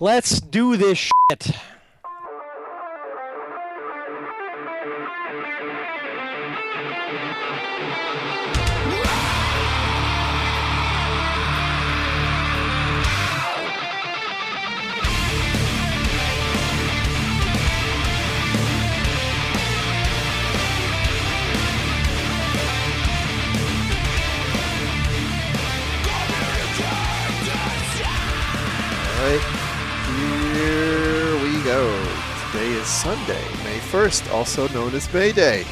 Let's do this shit. 1st, also known as May Day.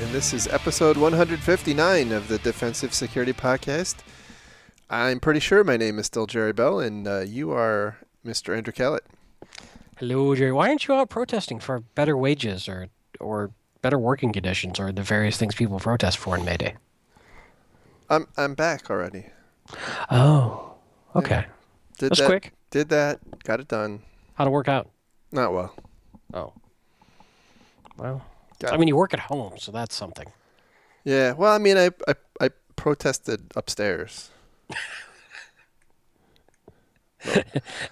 And this is episode 159 of the Defensive Security Podcast. I'm pretty sure my name is still Jerry Bell, and uh, you are Mr. Andrew Kellett. Hello, Jerry. Why aren't you out protesting for better wages or or better working conditions or the various things people protest for in May Day? I'm I'm back already. Oh, okay. Did That's that, quick. Did that, got it done. How'd it work out? Not well. Oh. Well, I mean, you work at home, so that's something. Yeah, well, I mean, I I, I protested upstairs.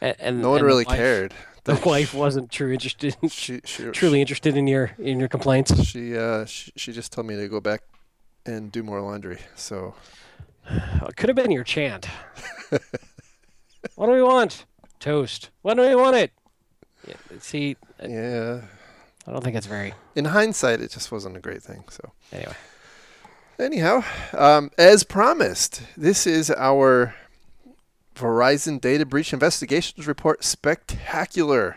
And, and No one and really wife- cared. The wife wasn't true interested, in, She, she truly interested in your in your complaints. She uh she, she just told me to go back and do more laundry. So It could have been your chant. what do we want? Toast. When do we want it? Yeah, see, yeah, I don't think it's very. in hindsight, it just wasn't a great thing. So Anyway, anyhow, um, as promised, this is our Verizon data breach investigations report spectacular.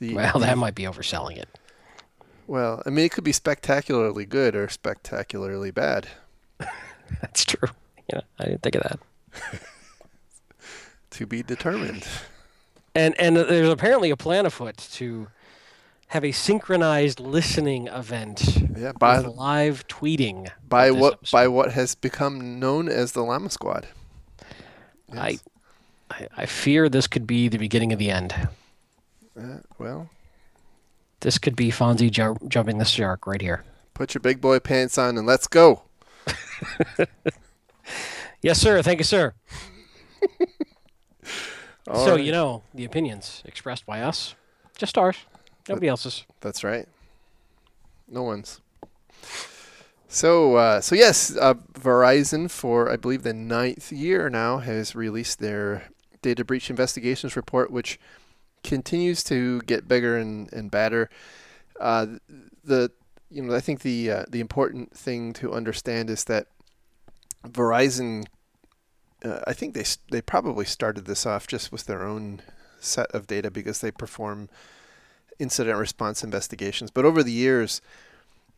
The, well, that might be overselling it. well, I mean, it could be spectacularly good or spectacularly bad. That's true. Yeah, I didn't think of that. To be determined. And and there's apparently a plan afoot to have a synchronized listening event Yeah, by with live tweeting. by what episode. by what has become known as the Llama Squad. I, I I fear this could be the beginning of the end. Uh, well, This could be Fonzie ju- jumping the shark right here. put your big boy pants on and let's go. Yes, sir. Thank you, sir. So right. you know the opinions expressed by us, just ours, nobody else's. That's right. No one's. So, uh, so yes, uh, Verizon for I believe the ninth year now has released their data breach investigations report, which continues to get bigger and, and badder. Uh, the you know I think the uh, the important thing to understand is that Verizon, uh, I think they they probably started this off just with their own set of data because they perform incident response investigations. But over the years,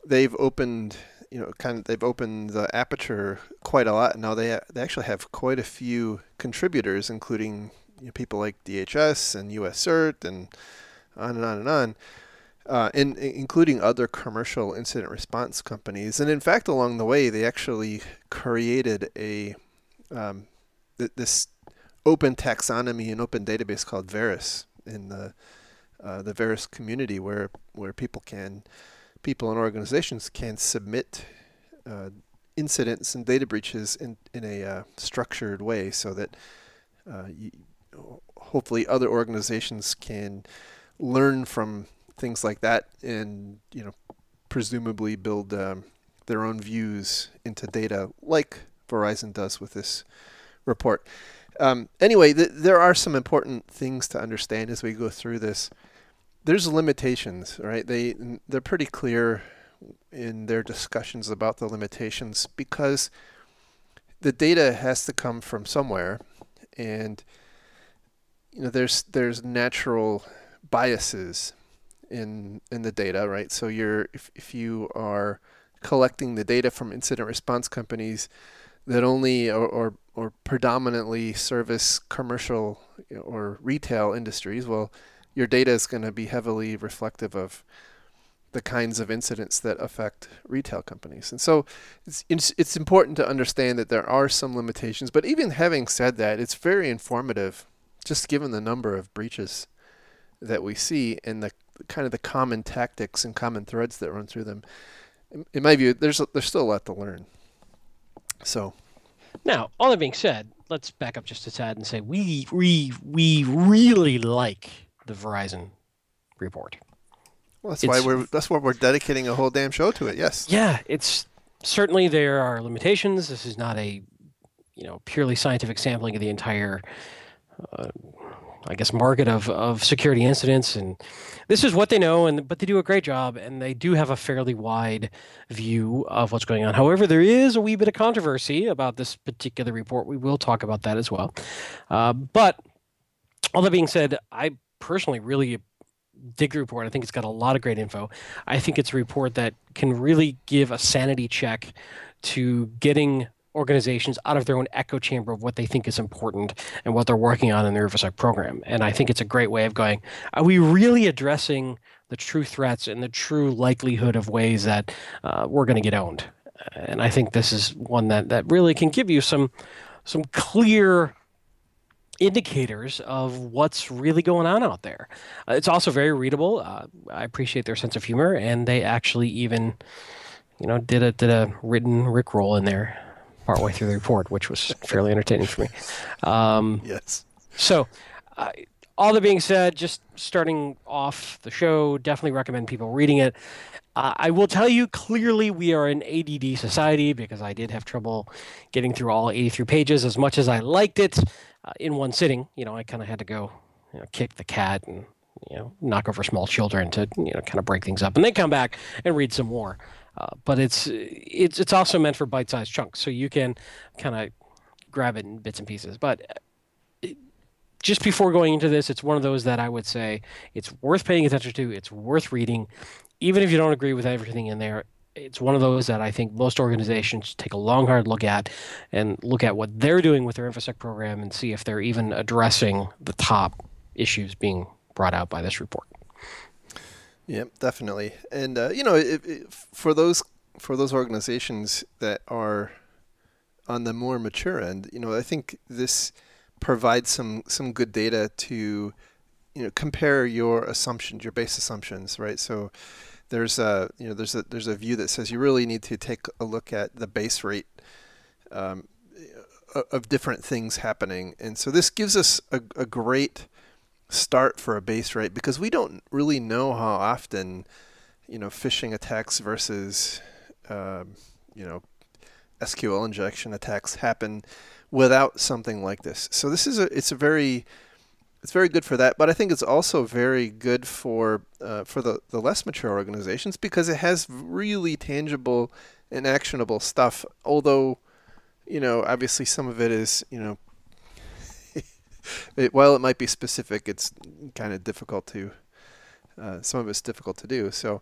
they've opened, you know, kind of they've opened the aperture quite a lot. Now they they actually have quite a few contributors, including you know, people like DHS and US CERT and on and on and on. Uh, and i- including other commercial incident response companies, and in fact, along the way, they actually created a um, th- this open taxonomy and open database called VERIS in the uh, the VERIS community, where where people can people and organizations can submit uh, incidents and data breaches in in a uh, structured way, so that uh, you, hopefully other organizations can learn from things like that, and you know presumably build um, their own views into data, like Verizon does with this report. Um, anyway, th- there are some important things to understand as we go through this. There's limitations, right? They they're pretty clear in their discussions about the limitations because the data has to come from somewhere, and you know there's there's natural biases in in the data, right? So you're if if you are collecting the data from incident response companies that only or, or, or predominantly service commercial or retail industries, well, your data is going to be heavily reflective of the kinds of incidents that affect retail companies. And so it's, it's, it's important to understand that there are some limitations. But even having said that, it's very informative, just given the number of breaches that we see and the kind of the common tactics and common threads that run through them. In, in my view, there's there's still a lot to learn. So Now, all that being said, let's back up just a tad and say we we we really like the Verizon report. Well, that's why we're that's why we're dedicating a whole damn show to it. Yes. Yeah, it's certainly there are limitations. This is not a you know purely scientific sampling of the entire uh, I guess market of, of security incidents and this is what they know and but they do a great job and they do have a fairly wide view of what's going on. However, there is a wee bit of controversy about this particular report. We will talk about that as well. Uh, but all that being said, I personally really dig the report. I think it's got a lot of great info. I think it's a report that can really give a sanity check to getting organizations out of their own echo chamber of what they think is important and what they're working on in their InfoSec program. And I think it's a great way of going, are we really addressing the true threats and the true likelihood of ways that uh, we're going to get owned? And I think this is one that, that really can give you some some clear indicators of what's really going on out there. Uh, it's also very readable. Uh, I appreciate their sense of humor, and they actually even, you know, did a did a written rickroll in there partway through the report, which was fairly entertaining for me. Um, yes. So, uh, all that being said, just starting off the show, definitely recommend people reading it. Uh, I will tell you clearly we are an ADD society because I did have trouble getting through all 83 pages as much as I liked it uh, in one sitting. You know, I kind of had to go, you know, kick the cat and you know knock over small children to you know kind of break things up, and then come back and read some more. Uh, but it's it's it's also meant for bite-sized chunks, so you can kind of grab it in bits and pieces. But uh, just before going into this, it's one of those that I would say it's worth paying attention to. It's worth reading, even if you don't agree with everything in there. It's one of those that I think most organizations take a long, hard look at and look at what they're doing with their InfoSec program and see if they're even addressing the top issues being brought out by this report. Yeah, definitely. And uh, you know, for those for those organizations that are on the more mature end, you know, I think this provides some some good data to you know compare your assumptions, your base assumptions, right? So there's a you know there's a there's a view that says you really need to take a look at the base rate um, of different things happening, and so this gives us a, a great start for a base rate because we don't really know how often, you know, phishing attacks versus, um, you know, SQL injection attacks happen without something like this. So this is a it's a very it's very good for that, but I think it's also very good for uh, for the, the less mature organizations because it has really tangible and actionable stuff. Although, you know, obviously some of it is you know it, while it might be specific, it's kind of difficult to. Uh, some of it's difficult to do. So,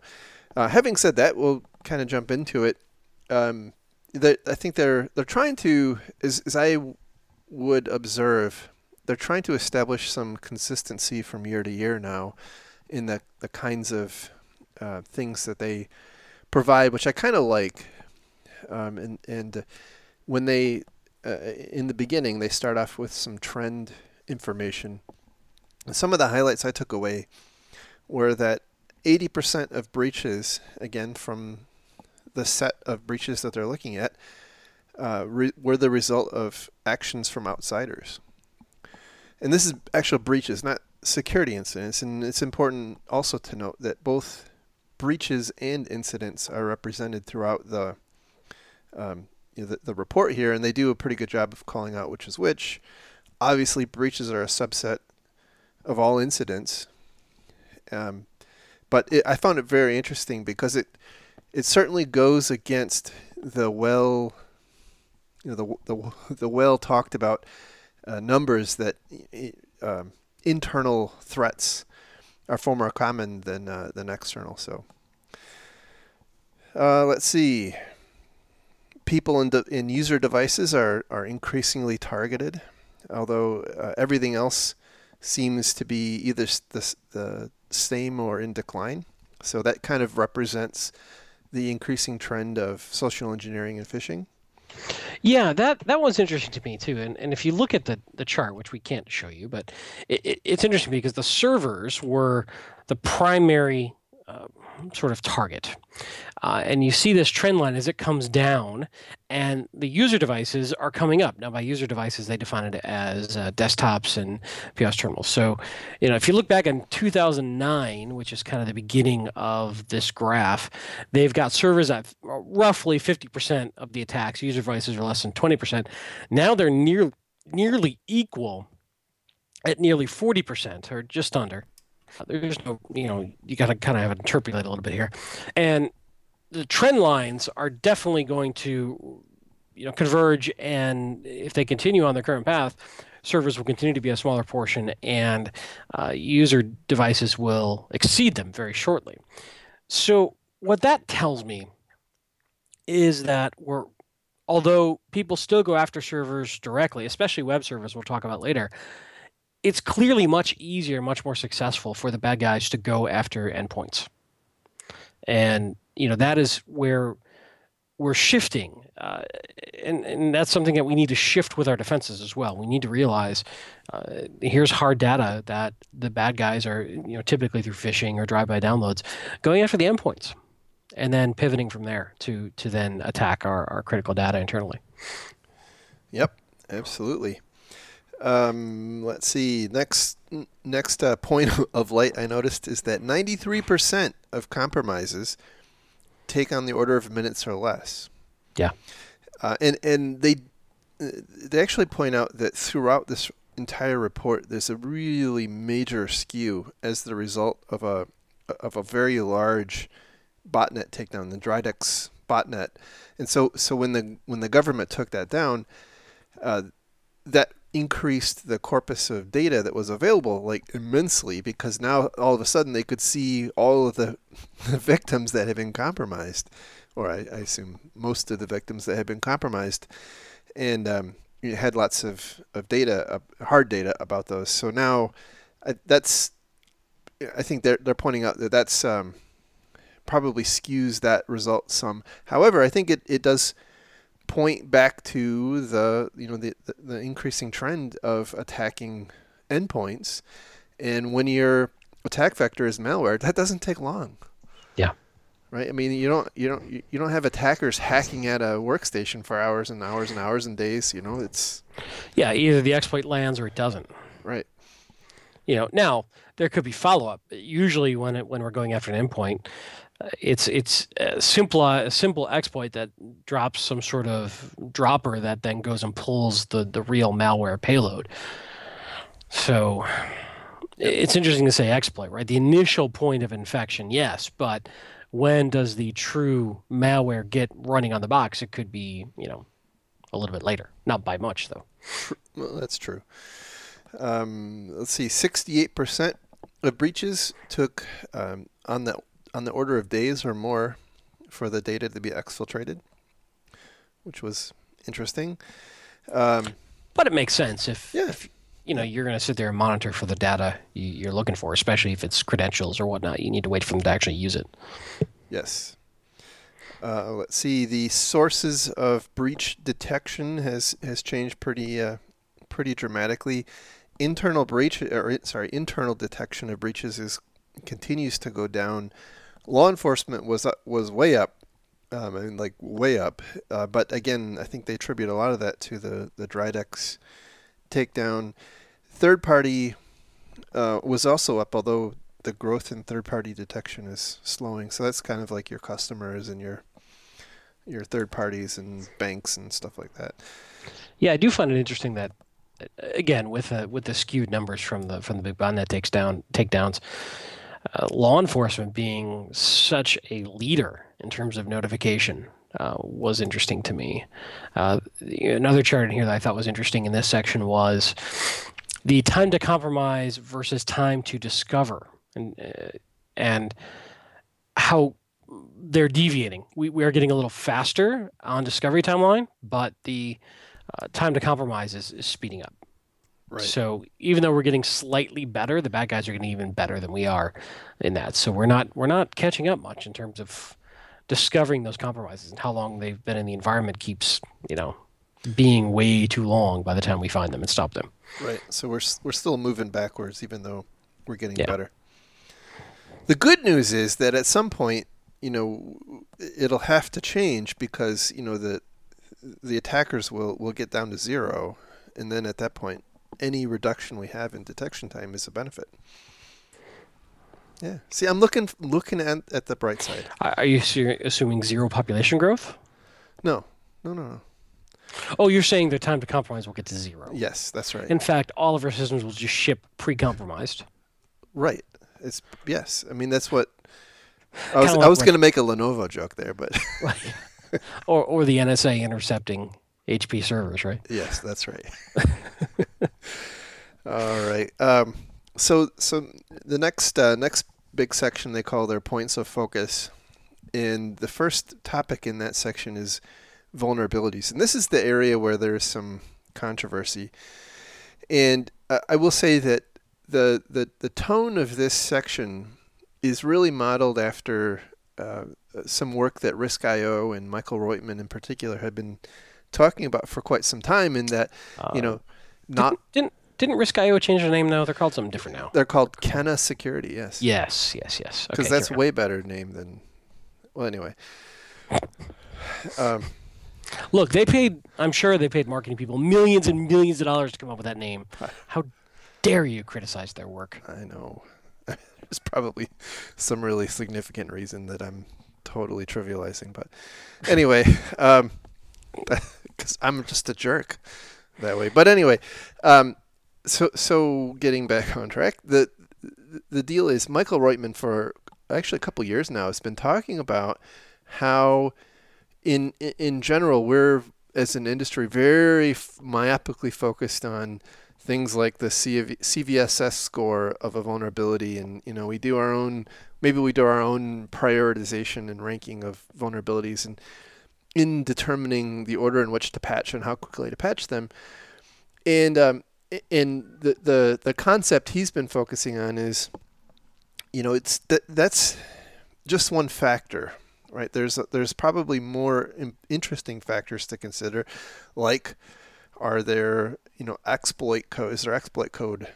uh, having said that, we'll kind of jump into it. Um, I think they're they're trying to, as, as I would observe, they're trying to establish some consistency from year to year now in the the kinds of uh, things that they provide, which I kind of like. Um, and and when they uh, in the beginning they start off with some trend information. Some of the highlights I took away were that 80% of breaches, again from the set of breaches that they're looking at, uh, re- were the result of actions from outsiders. And this is actual breaches, not security incidents. And it's important also to note that both breaches and incidents are represented throughout the um, you know, the, the report here, and they do a pretty good job of calling out which is which obviously breaches are a subset of all incidents. Um, but it, I found it very interesting because it it certainly goes against the well, you know, the the, the well talked about uh, numbers that um, internal threats are far more common than uh, than external. So uh, let's see. People in, de- in user devices are, are increasingly targeted although uh, everything else seems to be either the, the same or in decline. So that kind of represents the increasing trend of social engineering and phishing. Yeah, that that was interesting to me too. And and if you look at the the chart, which we can't show you, but it, it, it's interesting because the servers were the primary uh, sort of target. Uh, and you see this trend line as it comes down, and the user devices are coming up. Now, by user devices, they define it as uh, desktops and POS terminals. So, you know, if you look back in 2009, which is kind of the beginning of this graph, they've got servers at roughly 50% of the attacks. User devices are less than 20%. Now they're near, nearly equal at nearly 40% or just under. There's no, you know, you got to kind of have interpolate a little bit here. And the trend lines are definitely going to, you know, converge. And if they continue on their current path, servers will continue to be a smaller portion and uh, user devices will exceed them very shortly. So, what that tells me is that we're, although people still go after servers directly, especially web servers, we'll talk about later, it's clearly much easier, much more successful for the bad guys to go after endpoints. And you know that is where we're shifting, uh, and and that's something that we need to shift with our defenses as well. We need to realize uh, here's hard data that the bad guys are you know typically through phishing or drive-by downloads going after the endpoints, and then pivoting from there to to then attack our, our critical data internally. Yep, absolutely. Um, let's see. Next, next uh, point of light I noticed is that 93% of compromises take on the order of minutes or less. Yeah. Uh, and and they they actually point out that throughout this entire report, there's a really major skew as the result of a of a very large botnet takedown, the Dridex botnet. And so so when the when the government took that down, uh, that increased the corpus of data that was available like immensely because now all of a sudden they could see all of the, the victims that had been compromised or I, I, assume most of the victims that had been compromised. And um, you had lots of, of data uh, hard data about those. So now I, that's I think they're, they're pointing out that that's um, probably skews that result some. However I think it, it does point back to the you know the, the, the increasing trend of attacking endpoints, and when your attack vector is malware, that doesn't take long. Yeah. Right. I mean, you don't you don't you don't have attackers hacking at a workstation for hours and hours and hours and days. You know, it's. Yeah, either the exploit lands or it doesn't. Right. You know, now there could be follow up. Usually, when it, when we're going after an endpoint, it's it's a simple a simple exploit that drops some sort of dropper that then goes and pulls the the real malware payload. So it's interesting to say exploit, right? The initial point of infection, yes, but when does the true malware get running on the box? It could be, you know, a little bit later. Not by much, though. Well, that's true. Um, let's see, 68% of breaches took um, on the on the order of days or more for the data to be exfiltrated, which was interesting. Um, but it makes sense if, yeah. if you know you're going to sit there and monitor for the data you're looking for, especially if it's credentials or whatnot. You need to wait for them to actually use it. Yes. Uh, let's see. The sources of breach detection has has changed pretty uh, pretty dramatically. Internal breach, or sorry, internal detection of breaches is continues to go down law enforcement was uh, was way up. Um, I mean, like way up. Uh, but again, I think they attribute a lot of that to the the Dridex takedown. Third party uh, was also up, although the growth in third party detection is slowing. So that's kind of like your customers and your your third parties and banks and stuff like that. Yeah, I do find it interesting that again with uh, with the skewed numbers from the from the big botnet takes down takedowns uh, law enforcement being such a leader in terms of notification uh, was interesting to me. Uh, another chart in here that I thought was interesting in this section was the time to compromise versus time to discover, and uh, and how they're deviating. We we are getting a little faster on discovery timeline, but the uh, time to compromise is, is speeding up. Right. So even though we're getting slightly better, the bad guys are getting even better than we are in that. So we're not we're not catching up much in terms of discovering those compromises and how long they've been in the environment keeps you know being way too long by the time we find them and stop them. Right. So we're we're still moving backwards, even though we're getting Yeah. better. The good news is that at some point, you know, it'll have to change because you know the the attackers will will get down to zero, and then at that point, any reduction we have in detection time is a benefit. Yeah. See, I'm looking looking at at the bright side. Are you assuming zero population growth? No, no, no, no. Oh, you're saying the time to compromise will get to zero. Yes, that's right. In fact, all of our systems will just ship pre-compromised. right. It's yes. I mean that's what I was. Kinda I was like- going to make a Lenovo joke there, but or or the NSA intercepting HP servers, right? yes, that's right. All right. Um, so so the next uh, next big section they call their points of focus, and the first topic in that section is vulnerabilities, and this is the area where there's some controversy. And uh, I will say that the, the the tone of this section is really modeled after uh, some work that Risk.io and Michael Roytman in particular had been talking about for quite some time. In that, you Uh, know, not didn't didn't Risk.io change their name now? They're called something different now. they're called Kenna Security, yes, Yes, yes, yes. because Okay, that's on. way better name than. Well, anyway. Um, Look, they paid. I'm sure they paid marketing people millions and millions of dollars to come up with that name. How dare you criticize their work? I know. There's probably some really significant reason that I'm totally trivializing, but anyway, um, because I'm just a jerk that way. But anyway, um, so so getting back on track, the the deal is Michael Roytman for actually a couple years now has been talking about how in in general we're as an industry very myopically focused on things like the CV, CVSS score of a vulnerability, and you know we do our own maybe we do our own prioritization and ranking of vulnerabilities, and in determining the order in which to patch and how quickly to patch them, and um, and the the the concept he's been focusing on is, you know, it's that that's just one factor. Right, there's there's probably more interesting factors to consider, like are there you know exploit code is there exploit code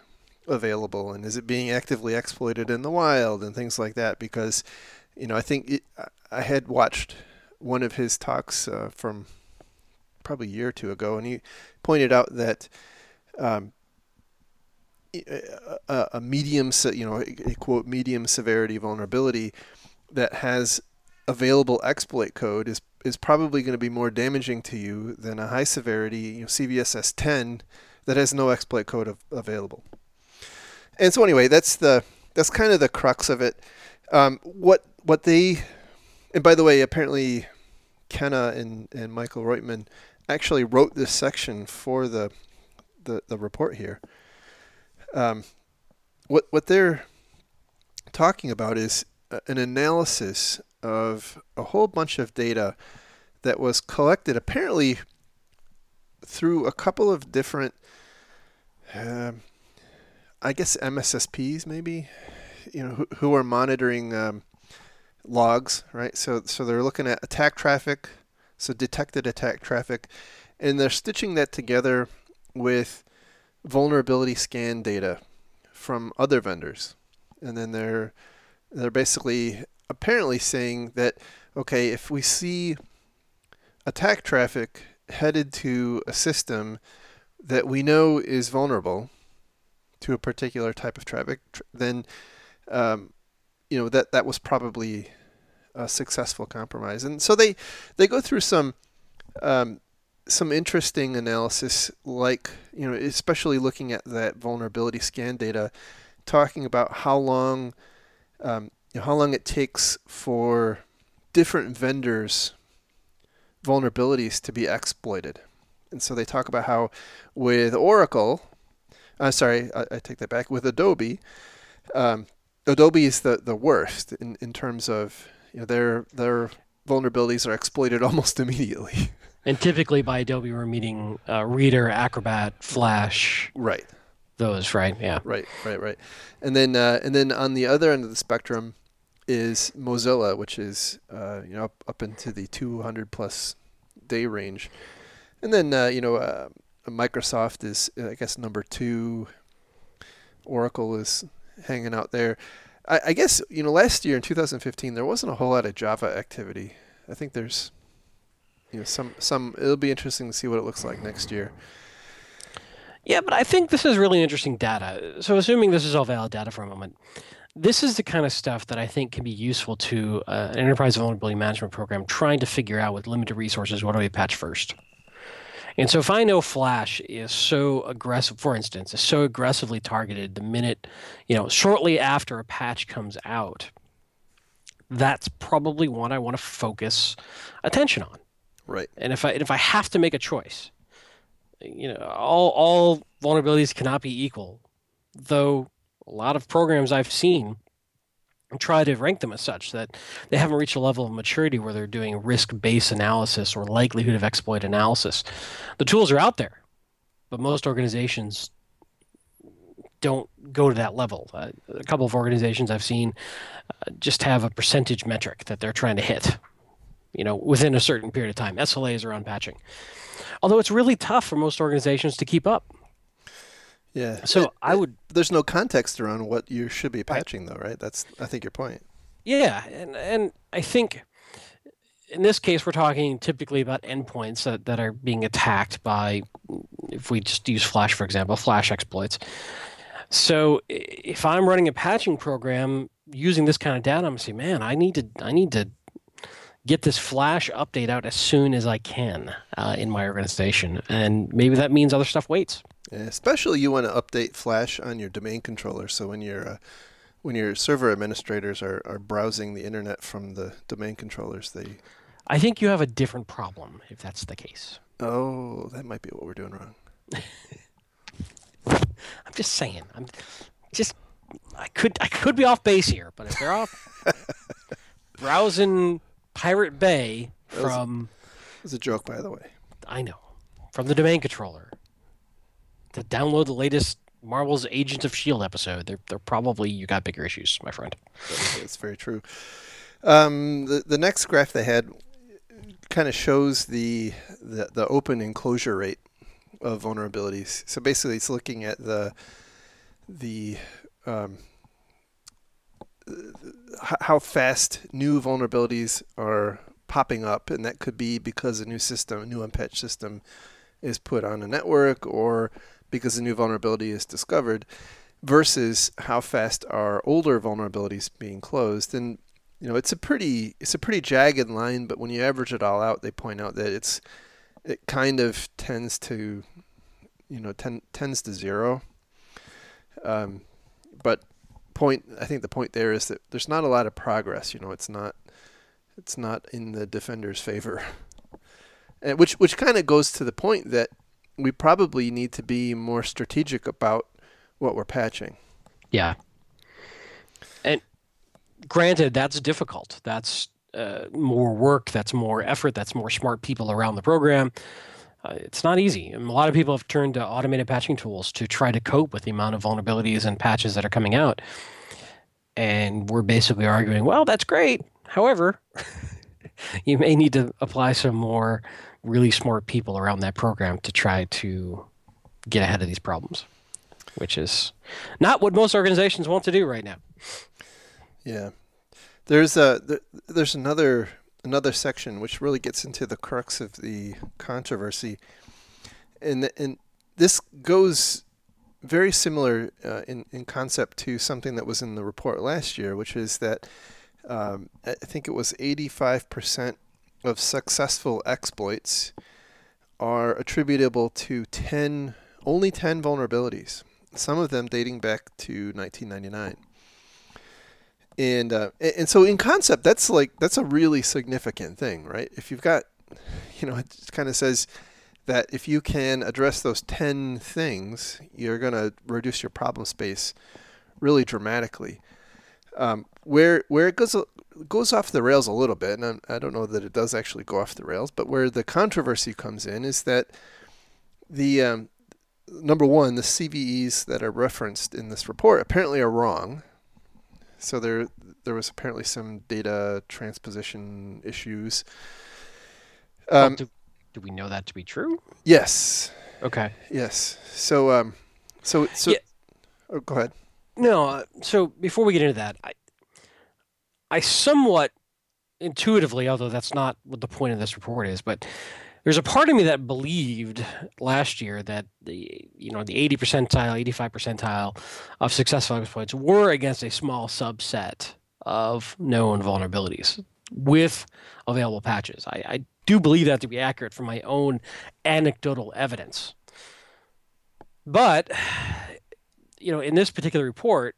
available and is it being actively exploited in the wild and things like that because you know i think it, I- had watched one of his talks uh, from probably a year or two ago and he pointed out that um, a, a- medium you know a, a quote medium severity vulnerability that has available exploit code is is probably going to be more damaging to you than a high severity you know, CVSS 10 that has no exploit code av- available. And so anyway, that's the that's kind of the crux of it. Um, what what they and by the way, apparently Kenna and, and Michael Roytman actually wrote this section for the the, the report here. Um, what what they're talking about is an analysis of a whole bunch of data that was collected apparently through a couple of different um, I guess MSSPs maybe you know who, who are monitoring um, logs right so so they're looking at attack traffic so detected attack traffic and they're stitching that together with vulnerability scan data from other vendors. And then they're they're basically apparently saying that okay if we see attack traffic headed to a system that we know is vulnerable to a particular type of traffic then um, you know that that was probably a successful compromise. And so they they go through some um, some interesting analysis like you know especially looking at that vulnerability scan data talking about how long um, you know, how long it takes for different vendors vulnerabilities to be exploited. And so they talk about how with oracle uh, sorry I, I take that back with adobe um, adobe is the, the worst in, in terms of you know their their vulnerabilities are exploited almost immediately And typically by Adobe, we're meeting uh, Reader, Acrobat, Flash, right those, right? Yeah. Right, right, right. And then uh, and then on the other end of the spectrum is Mozilla, which is uh, you know up, up into the 200 plus day range. And then uh, you know uh, Microsoft is I guess number two. Oracle is hanging out there. I, I guess you know last year in 2015 there wasn't a whole lot of Java activity. I think there's you know some some. It'll be interesting to see what it looks like next year. Yeah, but I think this is really interesting data. So, assuming this is all valid data for a moment, this is the kind of stuff that I think can be useful to uh, an enterprise vulnerability management program trying to figure out with limited resources what do we patch first. And so, if I know Flash is so aggressive, for instance, is so aggressively targeted the minute, you know, shortly after a patch comes out, that's probably one I want to focus attention on. Right. And if I if I have to make a choice, you know, all all vulnerabilities cannot be equal. Though a lot of programs I've seen try to rank them as such that they haven't reached a level of maturity where they're doing risk-based analysis or likelihood of exploit analysis. The tools are out there, but most organizations don't go to that level. Uh, a couple of organizations I've seen uh, just have a percentage metric that they're trying to hit, you know, within a certain period of time. SLAs around patching. Although it's really tough for most organizations to keep up. Yeah. So It- I it- would There's no context around what you should be patching, though, right? That's I think your point. Yeah, and and I think in this case we're talking typically about endpoints that, that are being attacked by if we just use Flash for example, Flash exploits. So if I'm running a patching program using this kind of data, I'm say, man, I need to I need to get this Flash update out as soon as I can uh, in my organization, and maybe that means other stuff waits. Yeah, especially you want to update Flash on your domain controller. So when your uh, when your server administrators are, are browsing the internet from the domain controllers, they I think you have a different problem if that's the case. oh that might be what we're doing wrong. I'm just saying. I'm just I could I could be off base here, but if they're off browsing Pirate Bay from It's a joke, by the way. I know from the domain controller to download the latest Marvel's Agents of Shield episode, they're they're probably you got bigger issues, my friend. That's, very true. Um, the the next graph they had kind of shows the, the the open enclosure rate of vulnerabilities. So basically, it's looking at the the um, how fast new vulnerabilities are popping up, and that could be because a new system, a new unpatched system, is put on a network, or because a new vulnerability is discovered, versus how fast are older vulnerabilities being closed. And you know, it's a pretty it's a pretty jagged line, but when you average it all out, they point out that it's it kind of tends to you know ten, tends to zero. Um, but point I think the point there is that there's not a lot of progress. You know, it's not it's not in the defender's favor, and which which kind of goes to the point that we probably need to be more strategic about what we're patching. Yeah. And granted, that's difficult. That's uh, more work. That's more effort. That's more smart people around the program. Uh, it's not easy. And a lot of people have turned to automated patching tools to try to cope with the amount of vulnerabilities and patches that are coming out. And we're basically arguing, well, that's great. However, you may need to apply some more really smart people around that program to try to get ahead of these problems, which is not what most organizations want to do right now. Yeah, there's a there, there's another another section which really gets into the crux of the controversy, and and this goes very similar uh, in in concept to something that was in the report last year, which is that um, I think it was 85 percent of successful exploits are attributable to 10 only 10 vulnerabilities, some of them dating back to 1999 and uh, and so in concept that's like that's a really significant thing right? If you've got you know it kind of says that if you can address those 10 things you're going to reduce your problem space really dramatically. Um, where where it goes goes off the rails a little bit and I'm, I don't know that it does actually go off the rails but where the controversy comes in is that the um, number one the CVEs that are referenced in this report apparently are wrong so there there was apparently some data transposition issues. Well, Um, do, do we know that to be true? yes, Okay. yes. So um, so so. Yeah. Oh, go ahead. No, uh, so before we get into that, I, I somewhat intuitively, although that's not what the point of this report is, but there's a part of me that believed last year that the you know the 80 percentile, 85 percentile of successful exploits were against a small subset of known vulnerabilities with available patches. I, I do believe that to be accurate from my own anecdotal evidence. But you know, in this particular report,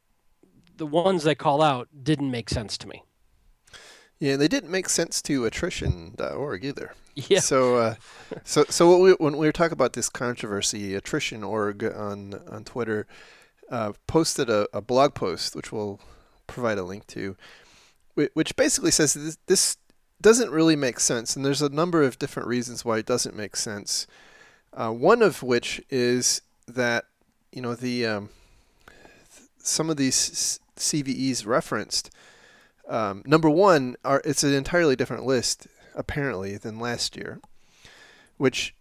the ones they call out didn't make sense to me. Yeah, they didn't make sense to attrition.org either. Yeah. So, uh, so, so we, when we were talking about this controversy, attrition.org on on Twitter uh, posted a, a, blog post, which we'll provide a link to, which basically says this, this, doesn't really make sense, and there's a number of different reasons why it doesn't make sense. Uh, one of which is that you know the um, some of these CVEs referenced. Um, number one, are it's an entirely different list apparently than last year, which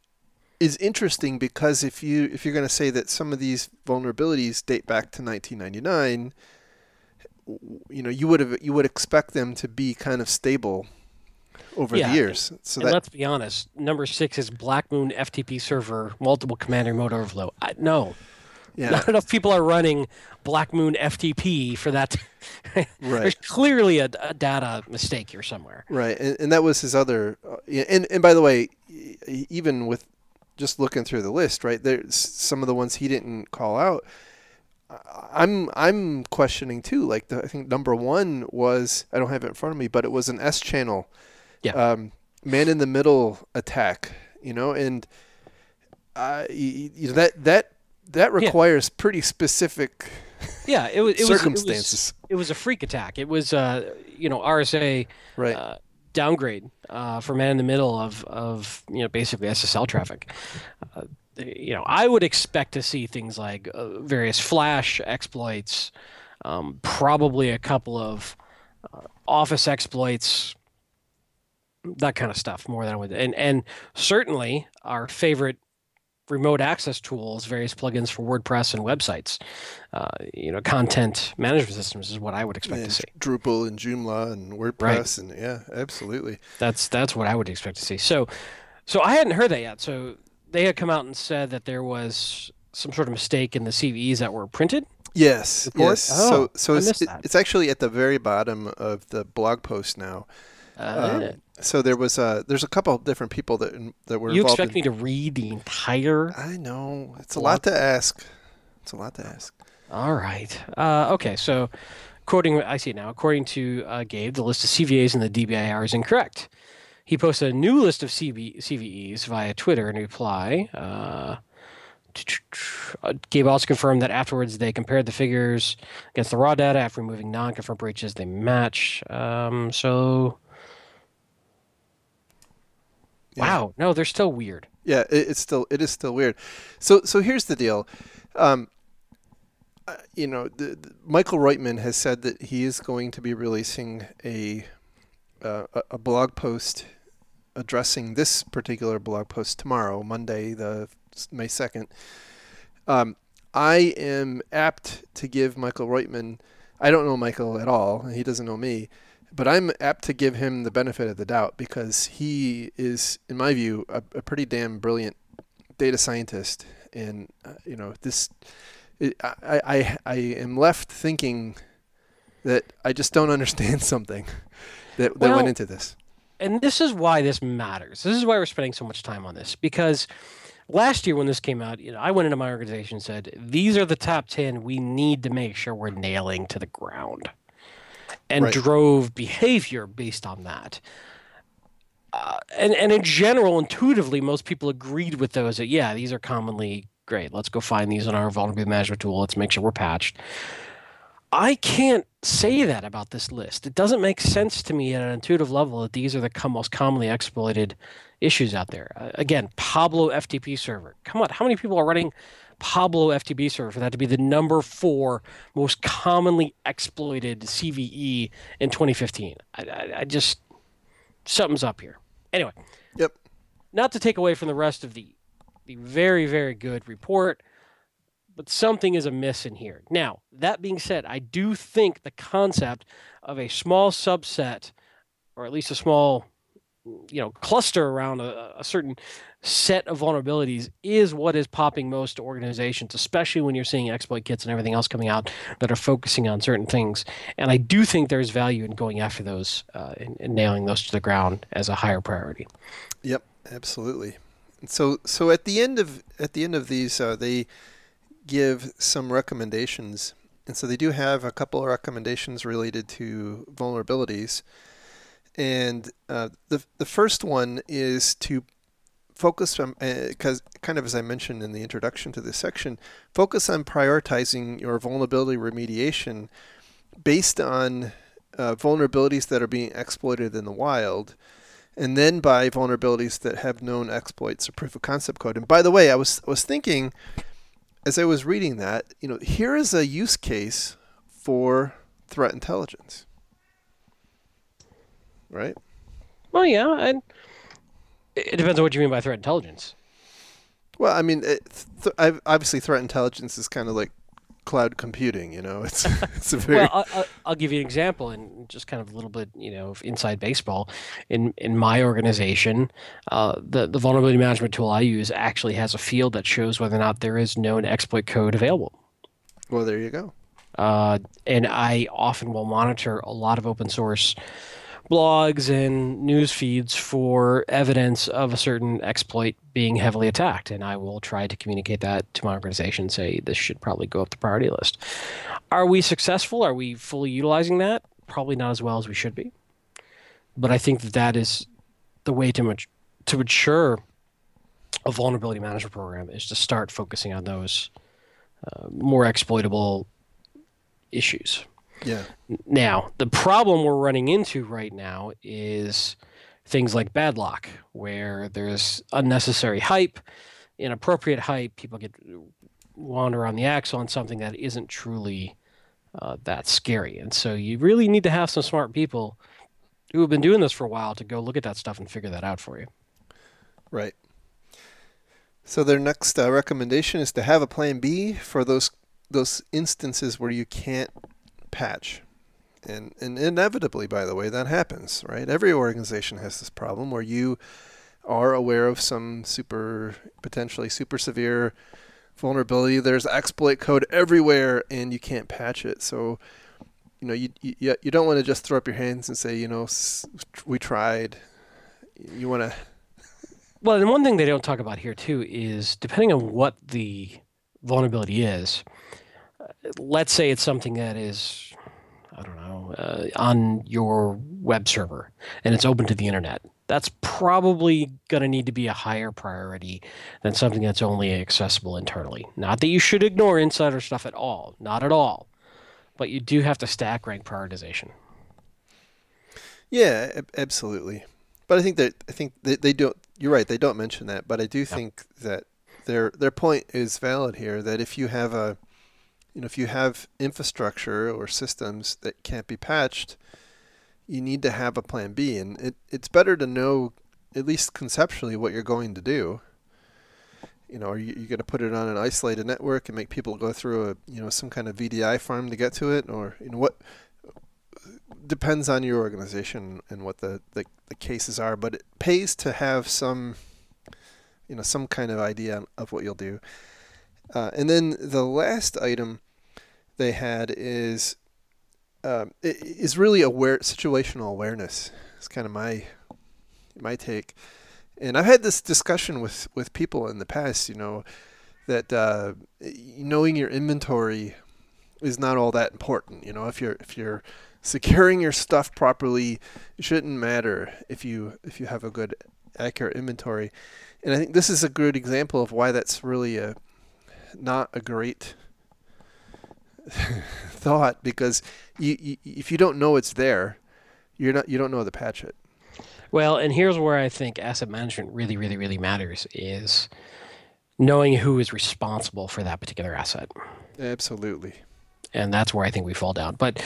is interesting because if you if you're going to say that some of these vulnerabilities date back to 1999, you know you would have you would expect them to be kind of stable over yeah, the years. So that, let's be honest, number six is Black Moon FTP server multiple command remote overflow. I, no, yeah. Not enough people are running Black Moon FTP for that. right. There's clearly a, a, data mistake here somewhere. Right, and, and that was his other. Uh, and and by the way, even with just looking through the list, right there's some of the ones he didn't call out. I'm I'm questioning too. Like the, I think number one was I don't have it in front of me, but it was an Schannel, yeah, um, man in the middle attack. You know, and uh, you, you know that that that requires yeah. pretty specific yeah it was it circumstances was, it was, it was a freak attack. It was uh you know rsa right. uh, downgrade uh, for man in the middle of of you know basically ssl traffic. Uh, you know i would expect to see things like uh, various flash exploits um, probably a couple of uh, office exploits that kind of stuff more than I would and and certainly our favorite remote access tools, various plugins for WordPress and websites. Uh, you know, content management systems is what I would expect yeah, to see. Drupal and Joomla and WordPress right. and yeah, absolutely. That's that's what I would expect to see. So, so I hadn't heard that yet. So they had come out and said that there was some sort of mistake in the CVEs that were printed. Yes. Yes. Oh, so so it's, it's actually at the very bottom of the blog post now. Uh, um, so there was a there's a couple of different people that that were. You involved expect in, me to read the entire? I know it's a lot to ask. It's a lot to ask. All right. Uh, okay. So, quoting, I see it now. According to uh, Gabe, the list of CVAs in the DBIR is incorrect. He posted a new list of CB, CVEs via Twitter in reply. Uh, Gabe also confirmed that afterwards they compared the figures against the raw data after removing non-confirmed breaches. They match. Um, so. Wow, no, they're still weird. Yeah, it, it's still it is still weird. So so here's the deal. Um, uh, you know, the, the, Michael Roytman has said that he is going to be releasing a uh, a blog post addressing this particular blog post tomorrow, Monday, the May second. Um, I am apt to give Michael Roytman. I don't know Michael at all. He doesn't know me but I'm apt to give him the benefit of the doubt because he is, in my view, a, a pretty damn brilliant data scientist. And uh, you know, this, it, I, I, I am left thinking that I just don't understand something that, that well, went into this. And this is why this matters. This is why we're spending so much time on this because last year when this came out, you know, I went into my organization and said, "These are the top ten we need to make sure we're nailing to the ground." And right. drove behavior based on that. Uh, and and in general, intuitively, most people agreed with those that yeah, these are commonly great. Let's go find these in our vulnerability management tool. Let's make sure we're patched. I can't say that about this list. It doesn't make sense to me at an intuitive level that these are the most commonly exploited issues out there. Uh, again, Pablo FTP server. Come on, how many people are running Pablo FTP server for that to be the number four most commonly exploited CVE in 2015. I, I, I just something's up here. Anyway. Yep. Not to take away from the rest of the the very very good report, but something is amiss in here. Now, that being said, I do think the concept of a small subset, or at least a small, you know, cluster around a, a certain set of vulnerabilities is what is popping most to organizations, especially when you're seeing exploit kits and everything else coming out that are focusing on certain things. And I do think there's value in going after those uh, and, and nailing those to the ground as a higher priority. Yep, absolutely. So, so at the end of at the end of these, uh, they give some recommendations, and so they do have a couple of recommendations related to vulnerabilities. And uh, the the first one is to focus on because uh, kind of as I mentioned in the introduction to this section, focus on prioritizing your vulnerability remediation based on uh, vulnerabilities that are being exploited in the wild, and then by vulnerabilities that have known exploits or proof of concept code. And by the way, I was I was thinking as I was reading that, you know, here is a use case for threat intelligence, right? Well, yeah, and it depends on what you mean by threat intelligence. Well, I mean, it, th- obviously, threat intelligence is kind of like cloud computing. You know, it's it's a very. well, I'll, I'll, give you an example, and just kind of a little bit, you know, of inside baseball. In in my organization, uh, the the vulnerability management tool I use actually has a field that shows whether or not there is known exploit code available. Well, there you go. Uh, and I often will monitor a lot of open source blogs and news feeds for evidence of a certain exploit being heavily attacked. And I will try to communicate that to my organization, say this should probably go up the priority list. Are we successful? Are we fully utilizing that? Probably not as well as we should be. But I think that that is the way to, mat- to mature a vulnerability management program is to start focusing on those uh, more exploitable issues. Yeah. Now, the problem we're running into right now is things like Badlock, where there's unnecessary hype, inappropriate hype. People get wander on the axle on something that isn't truly uh, that scary. And so you really need to have some smart people who have been doing this for a while to go look at that stuff and figure that out for you. Right. So their next uh, recommendation is to have a plan B for those those instances where you can't patch. And, and inevitably, by the way, that happens, right? Every organization has this problem where you are aware of some super, potentially super severe vulnerability. There's exploit code everywhere, and you can't patch it. So, you know, you you, you don't want to just throw up your hands and say, you know, we tried. You want to. Well, and one thing they don't talk about here too is depending on what the vulnerability is. Let's say it's something that is I don't know, uh, on your web server and it's open to the internet. That's probably going to need to be a higher priority than something that's only accessible internally. Not that you should ignore insider stuff at all, not at all, but you do have to stack rank prioritization. Yeah, absolutely. But I think that I think they, they don't. You're right. They don't mention that, but I do think that their their point is valid here. That if you have a you know, if you have infrastructure or systems that can't be patched, you need to have a plan B. And it, it's better to know, at least conceptually, what you're going to do. You know, are you, you going to put it on an isolated network and make people go through a, you know, some kind of VDI farm to get to it? Or, you know, what depends on your organization and what the, the, the cases are. But it pays to have some, you know, some kind of idea of what you'll do. Uh, and then the last item they had is um, is really aware situational awareness. It's kind of my my take, and I've had this discussion with with people in the past. You know that uh, knowing your inventory is not all that important. You know if you're if you're securing your stuff properly, it shouldn't matter if you if you have a good accurate inventory. And I think this is a good example of why that's really a not a great thought because you, you, if you don't know it's there, you're not you don't know how to patch it. Well, and here's where I think asset management really, really, really matters is knowing who is responsible for that particular asset. Absolutely. And that's where I think we fall down. But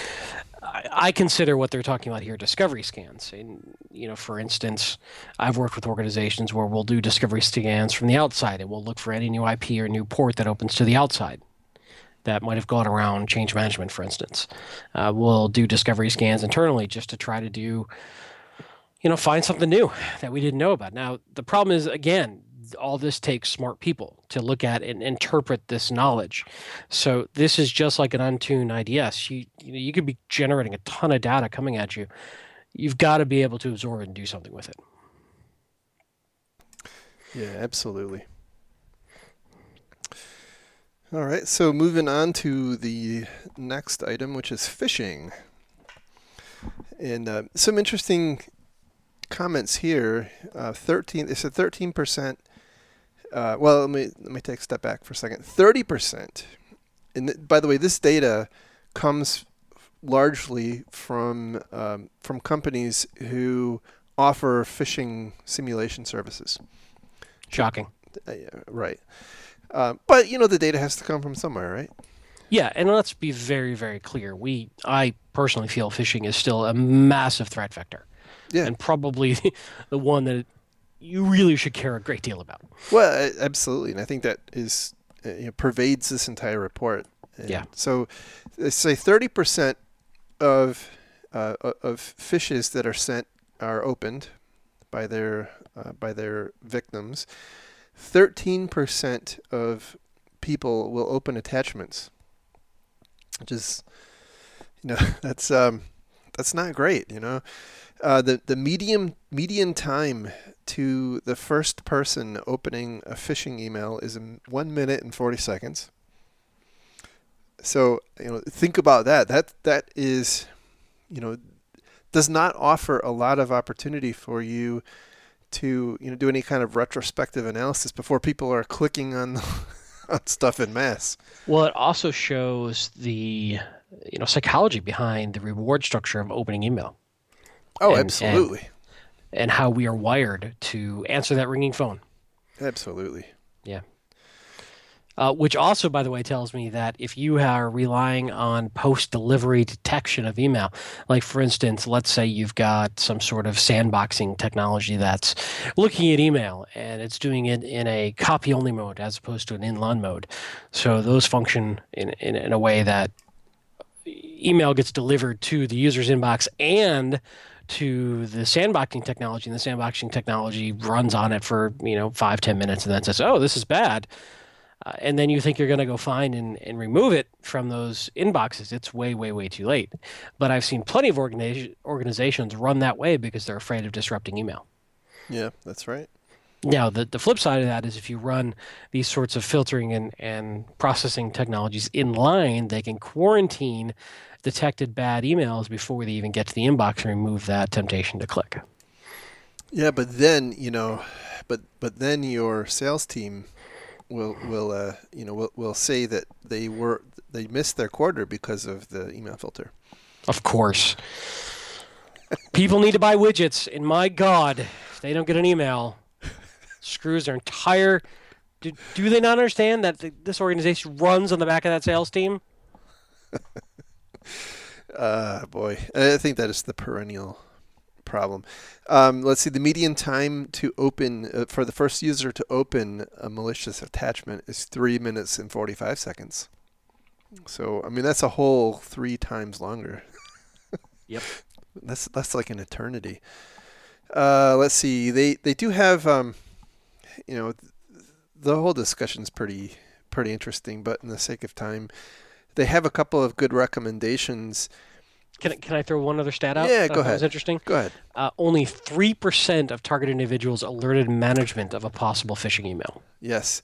I consider what they're talking about here discovery scans. And, you know, for instance, I've worked with organizations where we'll do discovery scans from the outside and we'll look for any new IP or new port that opens to the outside that might have gone around change management, for instance. Uh, we'll do discovery scans internally just to try to do, you know, find something new that we didn't know about. Now, the problem is, again, all this takes smart people to look at and interpret this knowledge. So this is just like an untuned IDS. You you, know, you could be generating a ton of data coming at you. You've got to be able to absorb it and do something with it. Yeah, absolutely. All right, so moving on to the next item, which is phishing. And uh, some interesting comments here. Uh, 13, it's a 13%. Uh, well, let me let me take a step back for a second. 30%. And th- by the way, this data comes largely from um, from companies who offer phishing simulation services. Shocking. Uh, right. Uh, but you know the data has to come from somewhere, right? Yeah, and let's be very, very clear. We, I personally feel phishing is still a massive threat vector, Yeah. and probably the one that you really should care a great deal about. Well, uh, absolutely, and I think that is uh, you know, pervades this entire report. And Yeah. So, say thirty percent of uh, of phishes that are sent are opened by their uh, by their victims. Thirteen percent of people will open attachments, which is, you know, that's um, that's not great. You know, uh, the the medium median time to the first person opening a phishing email is one minute and 40 seconds. So, you know, think about that. That that is, you know, does not offer a lot of opportunity for you to, you know, do any kind of retrospective analysis before people are clicking on, on stuff in mass. Well, it also shows the you know psychology behind the reward structure of opening email Oh, And- absolutely. and how we are wired to answer that ringing phone. absolutely. Uh, which also, by the way, tells me that if you are relying on post delivery detection of email, like for instance, let's say you've got some sort of sandboxing technology that's looking at email and it's doing it in a copy only mode as opposed to an inline mode. So those function in, in, in a way that email gets delivered to the user's inbox and to the sandboxing technology and the sandboxing technology runs on it for you know five ten minutes and then says oh this is bad uh, and then you think you're going to go find and, and remove it from those inboxes. It's way way way too late. But i've seen plenty of organiza- organizations run that way because they're afraid of disrupting email. Yeah, that's right. now the, the flip side of that is if you run these sorts of filtering and, and processing technologies in line they can quarantine detected bad emails before they even get to the inbox and remove that temptation to click. Yeah, but then you know, but but then your sales team will will uh, you know will, will say that they were they missed their quarter because of the email filter. Of course. People need to buy widgets, and my God, if they don't get an email, screws their entire. Do, do they not understand that th this organization runs on the back of that sales team? Uh, boy, I think that is the perennial problem. Um, let's see, the median time to open uh, for the first user to open a malicious attachment is three minutes and forty five seconds. So I mean that's a whole three times longer. Yep. That's that's like an eternity. Uh, let's see. They they do have um, you know, the whole discussion's pretty pretty interesting. But in the sake of time, they have a couple of good recommendations. Can, I- can I throw one other stat out? Yeah, that go thought Was interesting. Go ahead. Uh, only three percent of target individuals alerted management of a possible phishing email, Yes.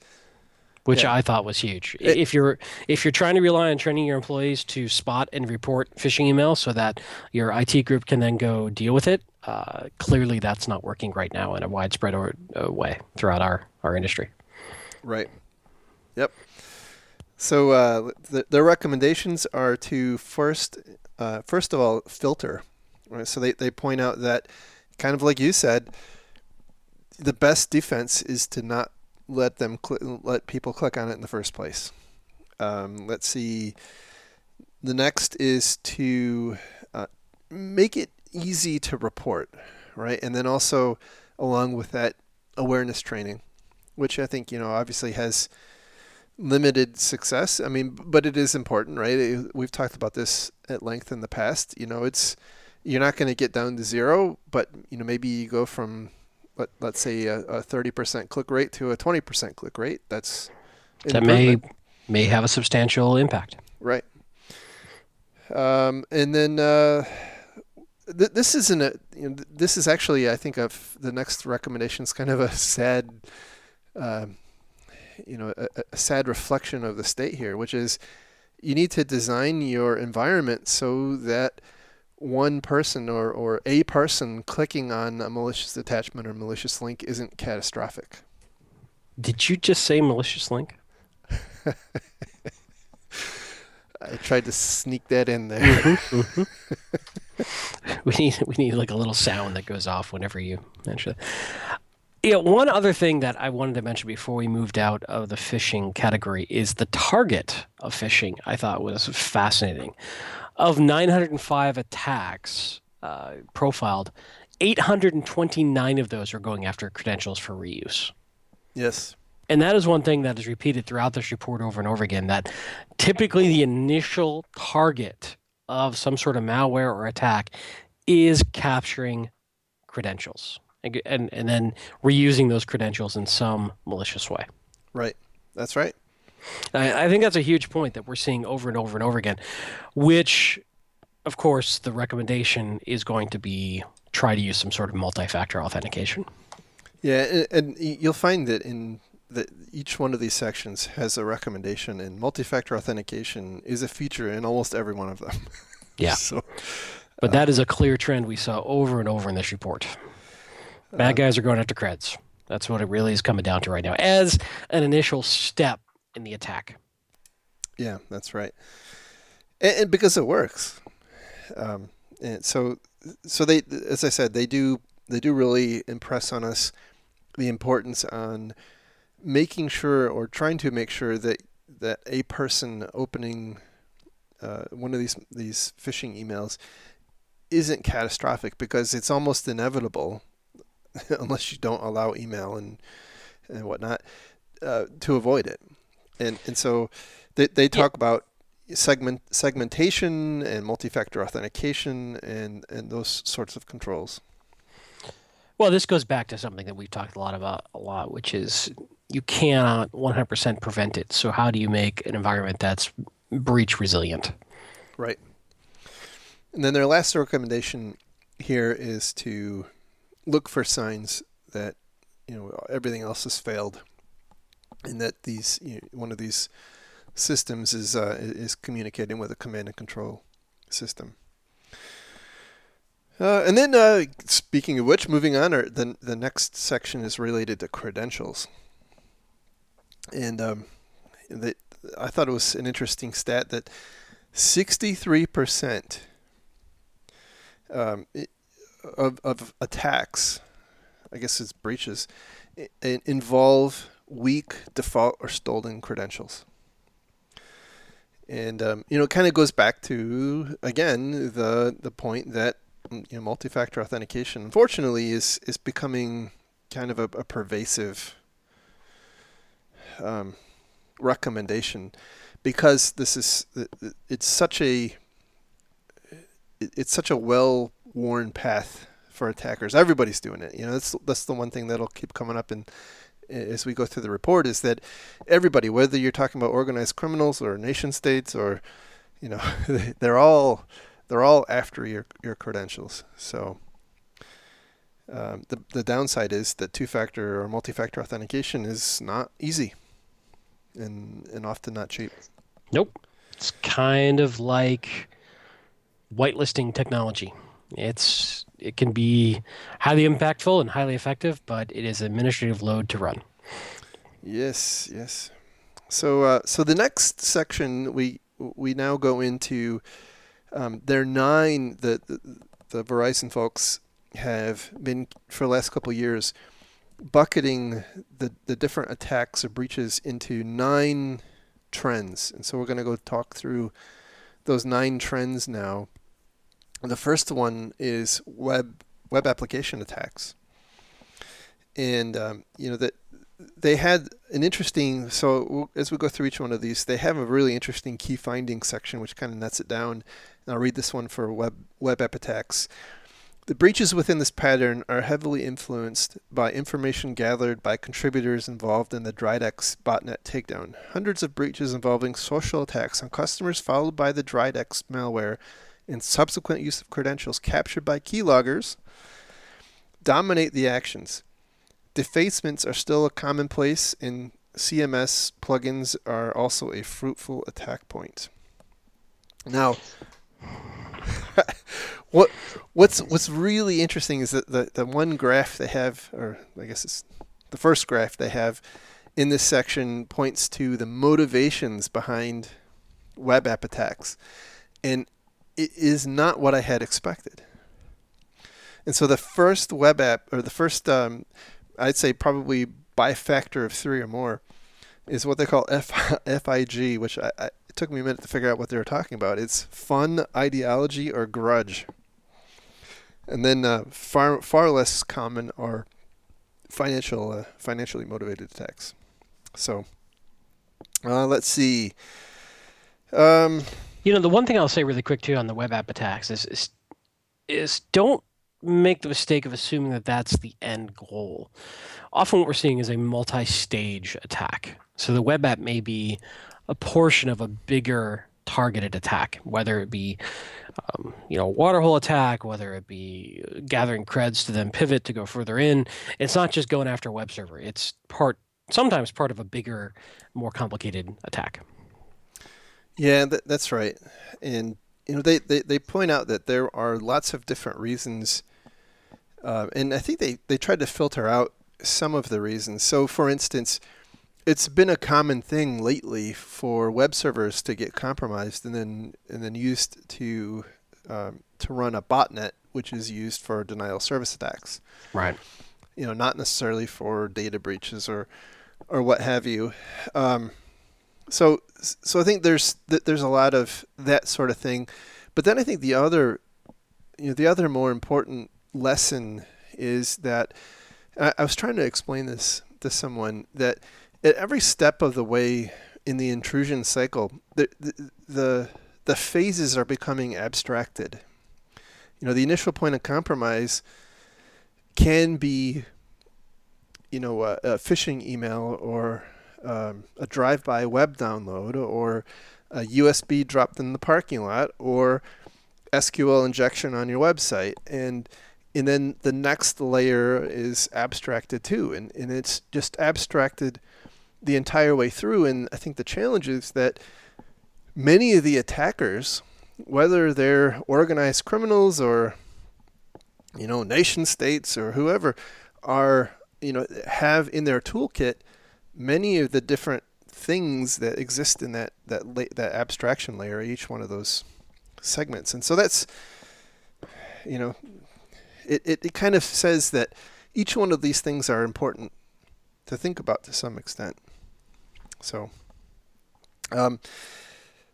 which Yeah. I thought was huge. It- if you're if you're trying to rely on training your employees to spot and report phishing emails so that your IT group can then go deal with it, uh, clearly that's not working right now in a widespread or, uh, way throughout our our industry. Right. Yep. So uh, th- their recommendations are to first, uh, first of all, filter. Right? So they, they point out that, kind of like you said, the best defense is to not let them cl- let people click on it in the first place. Um, let's see. The next is to uh, make it easy to report, right? And then also, along with that, awareness training which I think you know obviously has limited success. I mean, but it is important, right? We've talked about this at length in the past. You know, it's you're not going to get down to zero, but you know maybe you go from let let's say a thirty percent click rate to a twenty percent click rate. That's that may may have a substantial impact. Right. Um, and then uh, th- this isn't a you know, this is actually I think of the next recommendation is kind of a sad. Uh, you know a, a sad reflection of the state here, which is you need to design your environment so that one person or, or a person clicking on a malicious attachment or malicious link isn't catastrophic. Did you just say malicious link? I tried to sneak that in there. Mm-hmm, mm-hmm. we need we need like a little sound that goes off whenever you mention Yeah, one other thing that I wanted to mention before we moved out of the phishing category is the target of phishing. I thought was fascinating. Of 905 attacks uh, profiled, 829 of those are going after credentials for reuse. Yes. And that is one thing that is repeated throughout this report over and over again that typically the initial target of some sort of malware or attack is capturing credentials and and then reusing those credentials in some malicious way. Right. That's right. I, I think that's a huge point that we're seeing over and over and over again, which, of course, the recommendation is going to be try to use some sort of multi-factor authentication. Yeah, and, and you'll find that in that each one of these sections has a recommendation, and multi-factor authentication is a feature in almost every one of them. Yeah. so, but uh, that is a clear trend we saw over and over in this report. Bad guys are going after creds. That's what it really is coming down to right now, as an initial step in the attack. Yeah, that's right, and, and because it works. Um, and so, so they, as I said, they do they do really impress on us the importance on making sure or trying to make sure that that a person opening uh, one of these these phishing emails isn't catastrophic because it's almost inevitable unless you don't allow email and and whatnot uh, to avoid it. And and so they they talk yeah. about segment segmentation and multi-factor authentication and and those sorts of controls. Well, this goes back to something that we've talked a lot about a lot, which is you cannot 100% prevent it. So how do you make an environment that's breach resilient? Right. And then their last recommendation here is to look for signs that you know everything else has failed, and that these you know, one of these systems is uh, is communicating with a command and control system. Uh, and then, uh, speaking of which, moving on, or the the next section is related to credentials. And um, I thought it was an interesting stat that 63% um, of, of attacks, I guess it's breaches, involve weak default or stolen credentials. And um, you know, it kind of goes back to again the the point that you know, multi-factor authentication, unfortunately, is is becoming kind of a, a pervasive um, recommendation because this is it's such a it's such a well worn path for attackers. Everybody's doing it. You know, that's that's the one thing that'll keep coming up in as we go through the report is that everybody, whether you're talking about organized criminals or nation states or you know, they're all they're all after your your credentials. So um, the the downside is that two factor or multi factor authentication is not easy, and and often not cheap. Nope, it's kind of like whitelisting technology. It's it can be highly impactful and highly effective, but it is administrative load to run. Yes, yes. So uh, so the next section we we now go into um, there are nine that the, the Verizon folks have been for the last couple years bucketing the, the different attacks or breaches into nine trends. And so we're going to go talk through those nine trends now. The first one is web web application attacks, and um, you know that they had an interesting. So as we go through each one of these, they have a really interesting key findings section, which kind of nets it down. And I'll read this one for web web app attacks. The breaches within this pattern are heavily influenced by information gathered by contributors involved in the Dridex botnet takedown. Hundreds of breaches involving social attacks on customers, followed by the Dridex malware, and subsequent use of credentials captured by keyloggers, dominate the actions. Defacements are still a commonplace, and CMS plugins are also a fruitful attack point. Now, what what's what's really interesting is that the, the one graph they have, or I guess it's the first graph they have in this section points to the motivations behind web app attacks. And is not what I had expected. And so the first web app, or the first, um, I'd say probably by factor of three or more, is what they call F- FIG, which I, I, it took me a minute to figure out what they were talking about. It's fun, ideology, or grudge. And then uh, far far less common are financial uh, financially motivated attacks. So uh, let's see. Um, you know, the one thing I'll say really quick too on the web app attacks is is, is don't make the mistake of assuming that that's the end goal. Often, what we're seeing is a multi-stage attack. So the web app may be a portion of a bigger targeted attack, whether it be um, you know waterhole attack, whether it be gathering creds to then pivot to go further in. It's not just going after a web server. It's part sometimes part of a bigger, more complicated attack. Yeah, that, that's right. And you know they, they, they point out that there are lots of different reasons, uh, and I think they, they tried to filter out some of the reasons. So, for instance, it's been a common thing lately for web servers to get compromised and then and then used to um, to run a botnet, which is used for denial service attacks. Right. You know, not necessarily for data breaches or or what have you. Um, so so I think there's there's a lot of that sort of thing, but then I think the other you know the other more important lesson is that I, I was trying to explain this to someone that at every step of the way in the intrusion cycle, the, the, the, the phases are becoming abstracted. You know, the initial point of compromise can be, you know, a, a phishing email or um, a drive-by web download or a USB dropped in the parking lot or SQL injection on your website. And and then the next layer is abstracted too. And, and it's just abstracted – the entire way through. And I think the challenge is that many of the attackers, whether they're organized criminals or you know nation states or whoever, are you know have in their toolkit many of the different things that exist in that that la- that abstraction layer, each one of those segments. And so that's you know it, it, it kind of says that each one of these things are important to think about to some extent. So, um,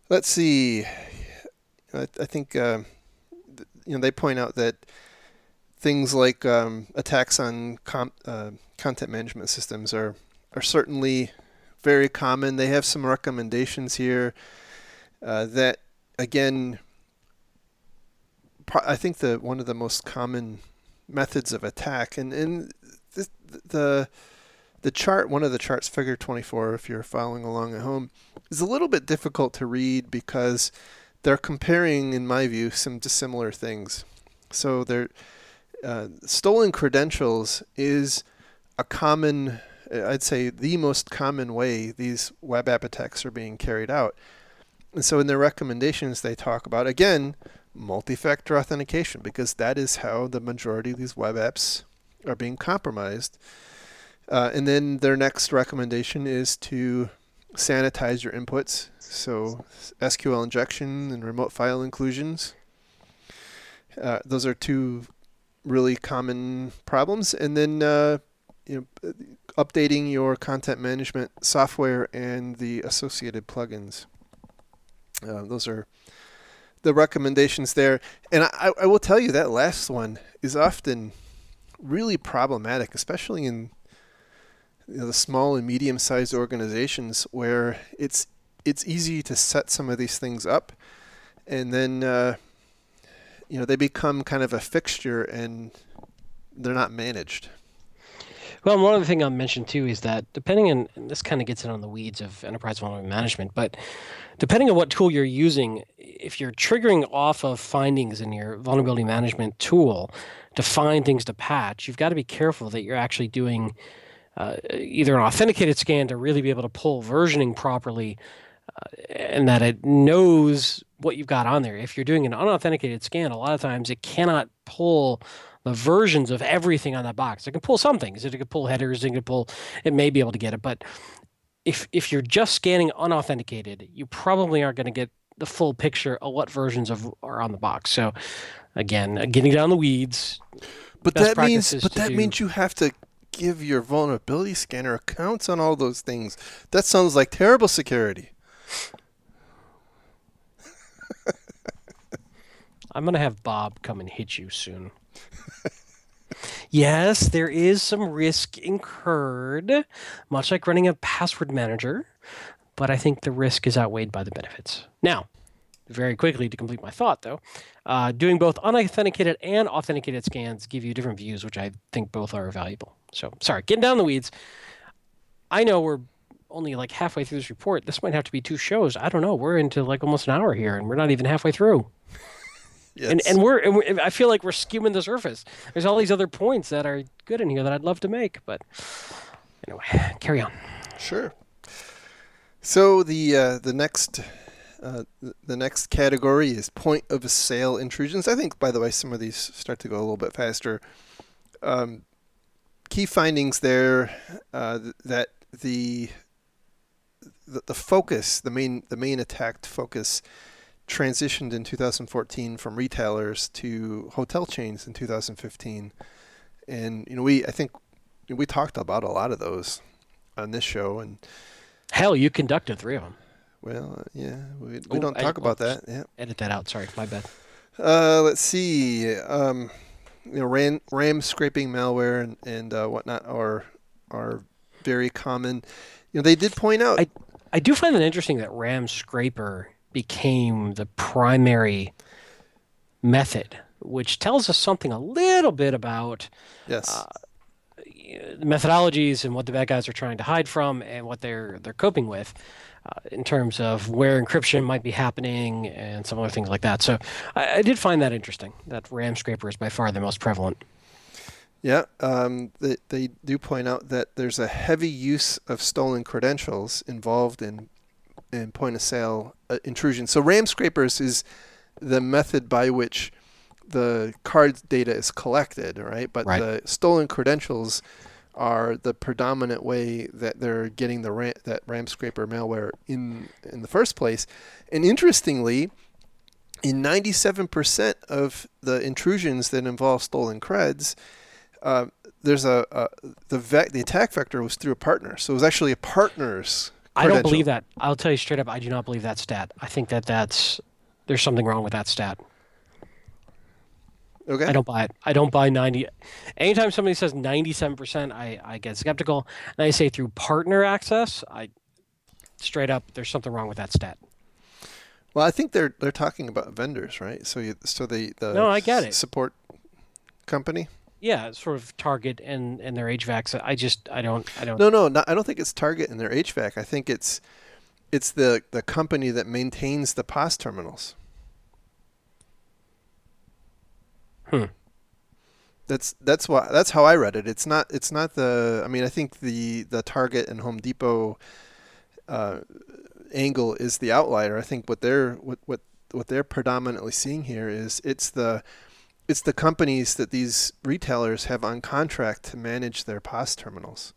let's see. I, I think uh, th- you know they point out that things like um, attacks on com- uh, content management systems are are certainly very common. They have some recommendations here uh, that again. Pro- I think the one of the most common methods of attack, and and the, the the chart, one of the charts, figure 24, if you're following along at home, is a little bit difficult to read because they're comparing, in my view, some dissimilar things. So they're uh, stolen credentials is a common, I'd say, the most common way these web app attacks are being carried out. And so in their recommendations, they talk about, again, multi factor authentication, because that is how the majority of these web apps are being compromised. Uh, and then their next recommendation is to sanitize your inputs. So SQL injection and remote file inclusions. Uh, those are two really common problems. And then uh, you know, updating your content management software and the associated plugins. Uh, those are the recommendations there. And I, I will tell you that last one is often really problematic, especially in you know, the small and medium-sized organizations where it's it's easy to set some of these things up, and then uh, you know they become kind of a fixture and they're not managed. Well, one other thing I'll mention too is that depending on this kind of gets in on the weeds of enterprise vulnerability management, but depending on what tool you're using, if you're triggering off of findings in your vulnerability management tool to find things to patch, you've got to be careful that you're actually doing uh, either an authenticated scan to really be able to pull versioning properly uh, and that it knows what you've got on there. If you're doing an unauthenticated scan, a lot of times it cannot pull the versions of everything on that box. It can pull some things. It can pull headers. It can pull. It may be able to get it, but if if you're just scanning unauthenticated, you probably aren't going to get the full picture of what versions of are on the box. So, again, uh, getting down the weeds. But that means, but that do, means you have to give your vulnerability scanner accounts on all those things. That sounds like terrible security. I'm gonna have Bob come and hit you soon. Yes, there is some risk incurred, much like running a password manager, but I think the risk is outweighed by the benefits. Now, very quickly to complete my thought, though, uh, doing both unauthenticated and authenticated scans give you different views, which I think both are valuable. So, sorry, getting down the weeds. I know we're only like halfway through this report. This might have to be two shows. I don't know. We're into like almost an hour here, and we're not even halfway through. Yes. And and we're, and we're I feel like we're skimming the surface. There's all these other points that are good in here that I'd love to make, but anyway, carry on. Sure. So the uh, the next uh, the next category is point of sale intrusions. I think, by the way, some of these start to go a little bit faster. Um, key findings there uh, that the, the the focus, the main the main attacked focus transitioned in 2014 from retailers to hotel chains in 2015. And you know, we I think we talked about a lot of those on this show and hell, you conducted three of them. Well, yeah, we, we oh, don't talk about that. Yeah. Edit that out. Sorry, my bad. Uh, let's see. Um, you know, RAM, RAM scraping malware and and uh, whatnot are are very common. You know, they did point out. I I do find it interesting that RAM scraper became the primary method, which tells us something a little bit about yes. Uh, the methodologies and what the bad guys are trying to hide from and what they're they're coping with uh, in terms of where encryption might be happening and some other things like that. So I, I, did find that interesting. That RAM scraper is by far the most prevalent. Yeah, um, they, they do point out that there's a heavy use of stolen credentials involved in in point of sale uh, intrusion. So RAM scrapers is the method by which the card data is collected, right? But right. the stolen credentials are the predominant way that they're getting the RAM, that RAM scraper malware in in the first place. And interestingly, in 97% of the intrusions that involve stolen creds, uh, there's a, a the ve- the attack vector was through a partner. So it was actually a partner's I don't believe that. I'll tell you straight up, I do not believe that stat. I think that that's there's something wrong with that stat. Okay. I don't buy it. I don't buy 90. Anytime somebody says 97%, I, I get skeptical. And I say through partner access, I straight up, there's something wrong with that stat. Well, I think they're they're talking about vendors, right? So you so the the no, I get it. Support company yeah, sort of Target and and their HVACs. I just I don't I don't. No, no, not, I don't think it's Target and their HVAC. I think it's it's the the company that maintains the POS terminals. Hmm. That's that's why that's how I read it. It's not it's not the I mean I think the the Target and Home Depot uh, angle is the outlier. I think what they're what what what they're predominantly seeing here is it's the it's the companies that these retailers have on contract to manage their POS terminals.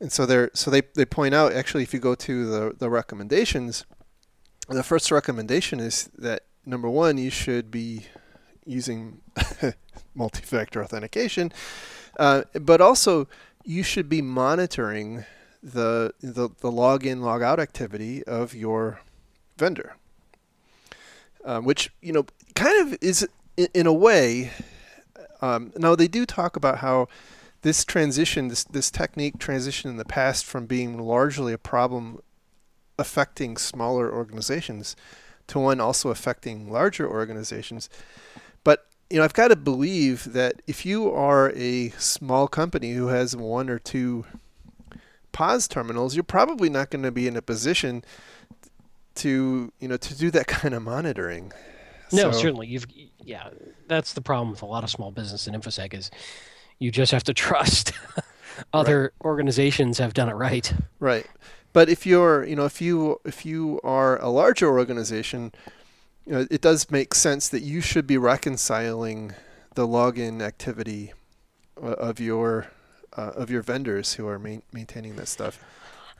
And so they're so they, they point out actually if you go to the, the recommendations, the first recommendation is that number one, you should be using multi-factor authentication, uh, but also you should be monitoring the, the the login logout activity of your vendor, uh, which you know kind of is in, in a way, um, now they do talk about how this transition, this this technique transition in the past from being largely a problem affecting smaller organizations to one also affecting larger organizations. But you know, I've got to believe that if you are a small company who has one or two POS terminals, you're probably not going to be in a position to you know to do that kind of monitoring. No, so, certainly. You've yeah, that's the problem with a lot of small business in infosec is you just have to trust other right. organizations have done it right. Right. But if you're, you know, if you if you are a larger organization, you know, it does make sense that you should be reconciling the login activity uh, of your uh, of your vendors who are ma- maintaining this stuff.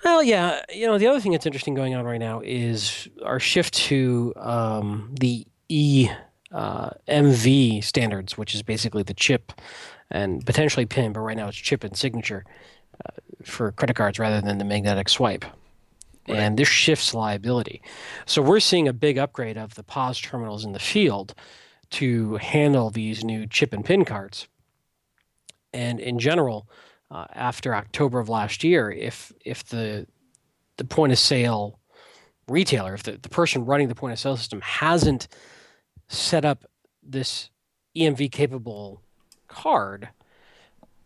Well, yeah, you know, the other thing that's interesting going on right now is our shift to um, the E uh, MV standards, which is basically the chip and potentially PIN, but right now it's chip and signature uh, for credit cards rather than the magnetic swipe. Right. And this shifts liability. So we're seeing a big upgrade of the POS terminals in the field to handle these new chip and PIN cards. And in general, uh, after October of last year, if if the the point of sale retailer, if the, the person running the point of sale system hasn't set up this EMV capable card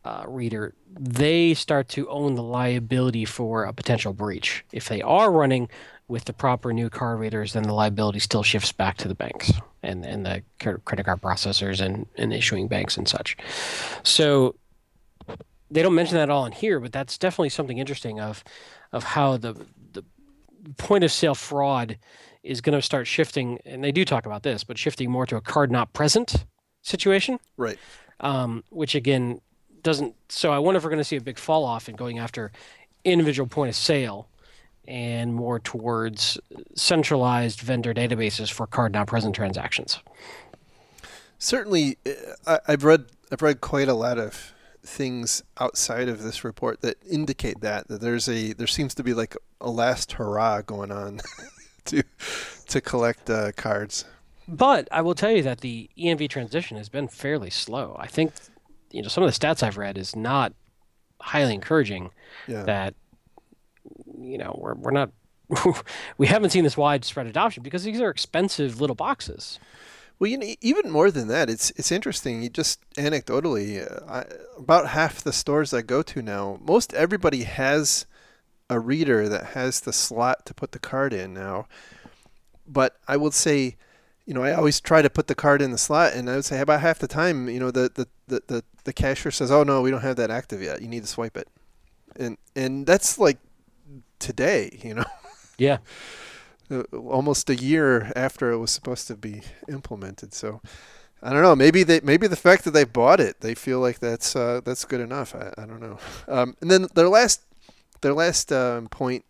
uh, reader, they start to own the liability for a potential breach. If they are running with the proper new card readers, then the liability still shifts back to the banks and, and the credit card processors and, and issuing banks and such. So they don't mention that all in here, but that's definitely something interesting of of how the the point of sale fraud is going to start shifting, and they do talk about this, but shifting more to a card not present situation. Right. Um, which again doesn't. So I wonder if we're going to see a big fall off in going after individual point of sale and more towards centralized vendor databases for card not present transactions. Certainly, uh, I, have read I've read quite a lot of things outside of this report that indicate that that there's a there seems to be like a last hurrah going on to to collect uh, cards. But I will tell you that the EMV transition has been fairly slow. I think you know some of the stats I've read is not highly encouraging. Yeah. That you know we're we're not we haven't seen this widespread adoption because these are expensive little boxes. Well, you know, even more than that, it's it's interesting. You just anecdotally, uh, I, about half the stores I go to now, most everybody has a reader that has the slot to put the card in now. But I would say, you know, I always try to put the card in the slot, and I would say about half the time, you know, the the, the, the, the cashier says, "Oh no, we don't have that active yet. You need to swipe it," and and that's like today, you know. Yeah. Uh, almost a year after it was supposed to be implemented. So I don't know. Maybe they maybe the fact that they bought it, they feel like that's uh, that's good enough. I, I don't know. Um, and then their last their last um, point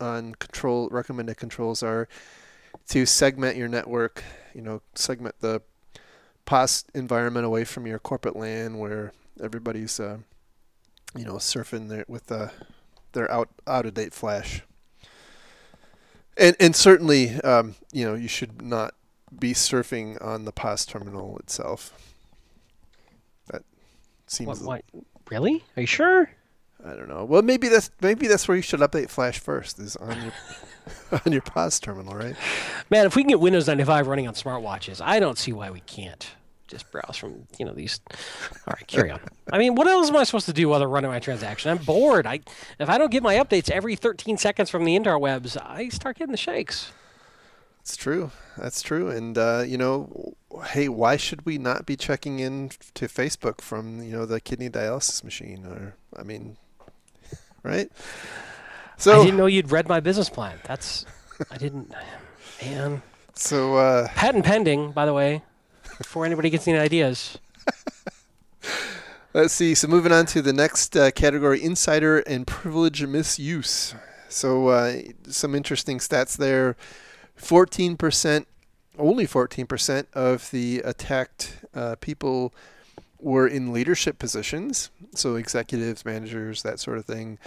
on control recommended controls are to segment your network. You know, segment the POS environment away from your corporate LAN where everybody's uh, you know surfing there with the their out out of date flash and and certainly, um, you know, you should not be surfing on the POS terminal itself. That seems. What, what? Really? Are you sure? I don't know. Well, maybe that's maybe that's where you should update Flash first. Is on your on your POS terminal, right? Man, if we can get Windows 95 running on smartwatches, I don't see why we can't just browse from you know these. All right, carry on. I mean, what else am I supposed to do while they're running my transaction? I'm bored. I if I don't get my updates every 13 seconds from the interwebs, I start getting the shakes. It's true. That's true. And uh, you know, hey, why should we not be checking in to Facebook from you know the kidney dialysis machine? Or I mean, right? So I didn't know you'd read my business plan. That's I didn't. Man. So uh, patent pending, by the way before anybody gets any ideas. Let's see. So moving on to the next uh, category, insider and privilege misuse. So uh, some interesting stats there. 14%, only 14% of the attacked uh, people were in leadership positions. So executives, managers, that sort of thing.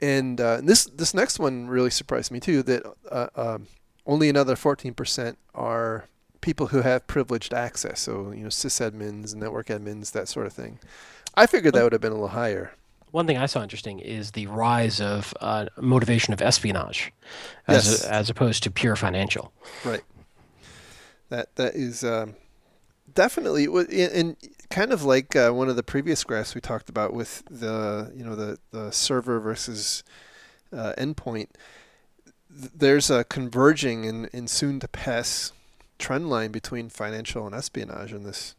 And uh, this this next one really surprised me too. That uh, um, only another 14% are people who have privileged access. So, you know, sysadmins, network admins, that sort of thing. I figured that would have been a little higher. One thing I saw interesting is the rise of uh, motivation of espionage, as Yes. as opposed to pure financial. Right. That that is um, definitely and kind of like uh, one of the previous graphs we talked about with the you know the the server versus uh, endpoint. There's a converging and, and soon to pass trend line between financial and espionage in this.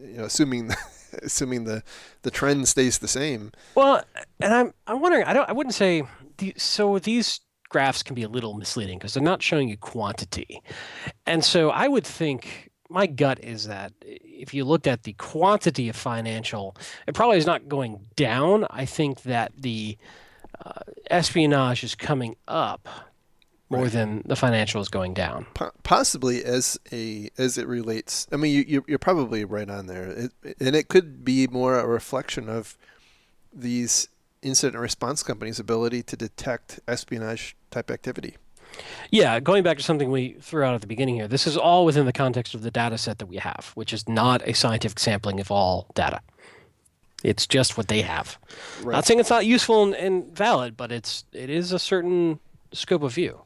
You know, assuming assuming the the trend stays the same. Well, and I'm I'm wondering. I don't. I wouldn't say. The, so these graphs can be a little misleading because they're not showing you quantity, and so I would think my gut is that if you looked at the quantity of financial, it probably is not going down. I think that the uh, espionage is coming up more Right. than the financial is going down. Po- possibly as a as it relates. I mean, you, you're you're probably right on there, it, and it could be more a reflection of these incident response companies' ability to detect espionage type activity. Yeah, going back to something we threw out at the beginning here, this is all within the context of the data set that we have, which is not a scientific sampling of all data. It's just what they have. Not saying it's not useful and, and valid, but it's it is a certain scope of view.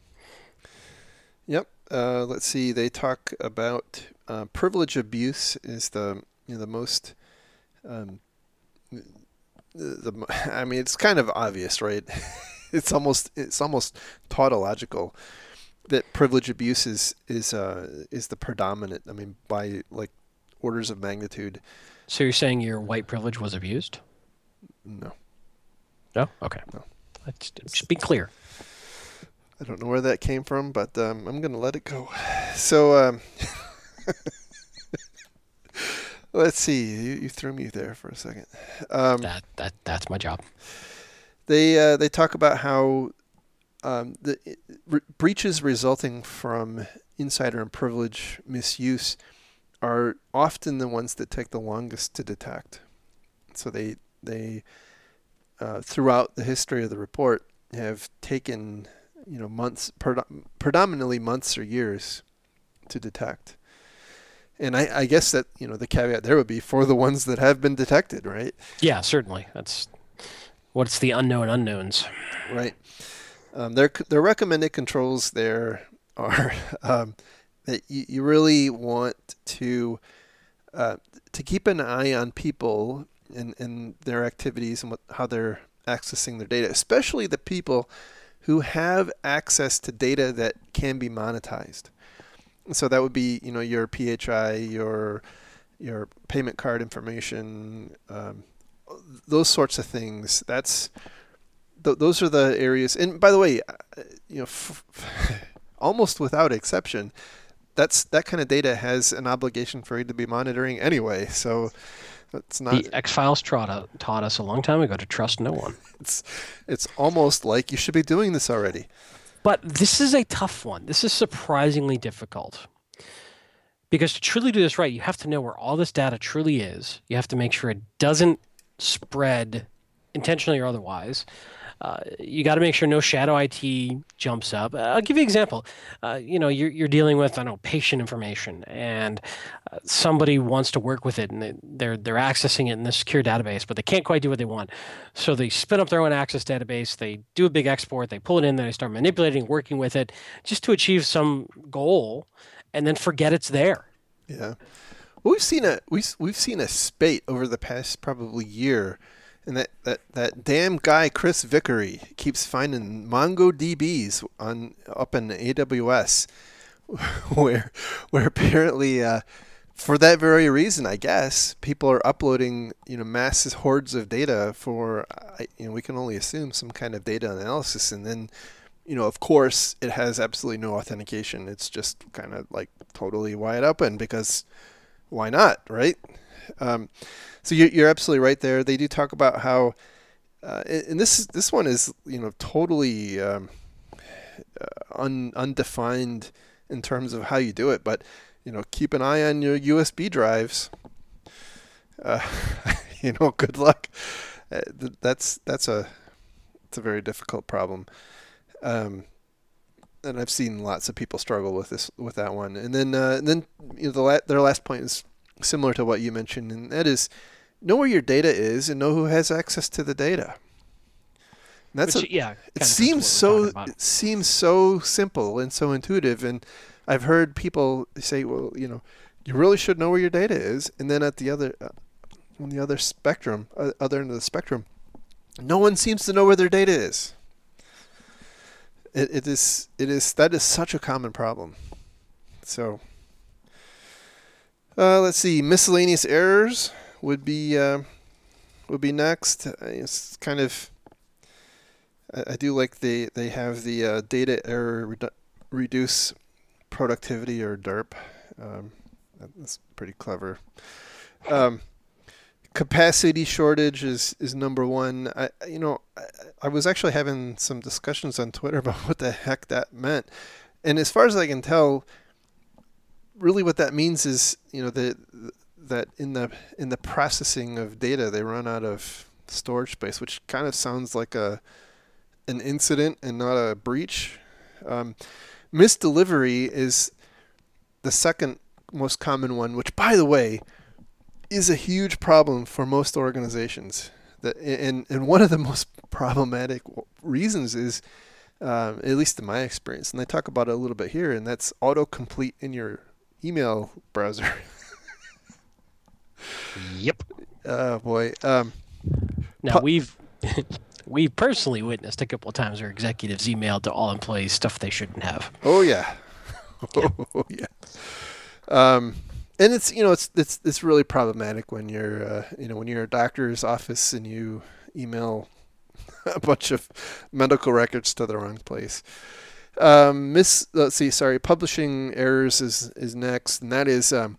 Yep. Uh, let's see. They talk about uh, privilege abuse is the you know, the most. Um, the, the I mean, it's kind of obvious, right? it's almost it's almost tautological that privilege abuse is is uh, is the predominant. I mean, by like orders of magnitude. So you're saying your white privilege was abused? No, No. Okay. No. Let's just be clear. I don't know where that came from, but um, I'm gonna let it go. So. Um, Let's see. You, you threw me there for a second. Um, That that that's my job. They uh, they talk about how um, the re- breaches resulting from insider and privilege misuse are often the ones that take the longest to detect. So they they uh, throughout the history of the report have taken you know months predom- predominantly months or years to detect. And I, I guess that you know the caveat there would be for the ones that have been detected, right? Yeah, certainly. That's what's the unknown unknowns. Right. Um, their their recommended controls there are um, that you, you really want to uh, to keep an eye on people and, and their activities and what, how they're accessing their data, especially the people who have access to data that can be monetized. So that would be you know your PHI, your your payment card information, um, those sorts of things. That's th- those are the areas. And by the way, uh, you know, f- almost without exception, that's that kind of data has an obligation for you to be monitoring anyway. So it's not. The X Files taught, taught us a long time ago to trust no one. It's it's almost like you should be doing this already. But this is a tough one. This is surprisingly difficult. Because to truly do this right, you have to know where all this data truly is. You have to make sure it doesn't spread intentionally or otherwise. Uh, you got to make sure no shadow IT jumps up. Uh, I'll give you an example. Uh, you know, you're, you're dealing with I don't know patient information, and uh, somebody wants to work with it, and they, they're they're accessing it in the secure database, but they can't quite do what they want. So they spin up their own access database. They do a big export. They pull it in. Then they start manipulating, working with it, just to achieve some goal, and then forget it's there. Yeah. We've seen a we've we've seen a spate over the past probably year, and that that that damn guy Chris Vickery keeps finding MongoDBs on up in AWS, where where apparently. Uh, for that very reason, I guess people are uploading, you know, massive hordes of data for, you know, we can only assume some kind of data analysis, and then, you know, of course, it has absolutely no authentication. It's just kind of like totally wide open because why not, right? Um, so you're, absolutely right there. They do talk about how, uh, and this this one is you know totally um, uh, un, undefined in terms of how you do it, but you know keep an eye on your USB drives. Uh, you know, good luck. Uh, th- that's that's a it's a very difficult problem. Um, and I've seen lots of people struggle with this with that one. And then uh, and then you know the la- their last point is similar to what you mentioned, and that is know where your data is and know who has access to the data. And that's Which, a, yeah. it kinda goes to seems so it seems so simple and so intuitive and I've heard people say, well, you know, you really should know where your data is, and then at the other uh, on the other spectrum, uh, other end of the spectrum, no one seems to know where their data is. It, it is it is that is such a common problem. So uh, let's see, miscellaneous errors would be uh, would be next. It's kind of I, I do like they they have the uh, data error redu- reduce productivity or DERP. Um, that's pretty clever. Um, capacity shortage is, is number one. I you know I, I was actually having some discussions on Twitter about what the heck that meant, and as far as I can tell, really what that means is you know the that in the in the processing of data they run out of storage space, which kind of sounds like a an incident and not a breach. Um, misdelivery is the second most common one, which, by the way, is a huge problem for most organizations. That and and one of the most problematic reasons is, um, at least in my experience, and I talk about it a little bit here, and that's autocomplete in your email browser. Yep. oh boy. Um, Now we've we personally witnessed a couple of times where executives emailed to all employees stuff they shouldn't have. Oh yeah. Oh yeah. Um, and it's you know it's it's it's really problematic when you're uh, you know when you're a doctor's office and you email a bunch of medical records to the wrong place. Um, miss let's see sorry publishing errors is is next and that is um,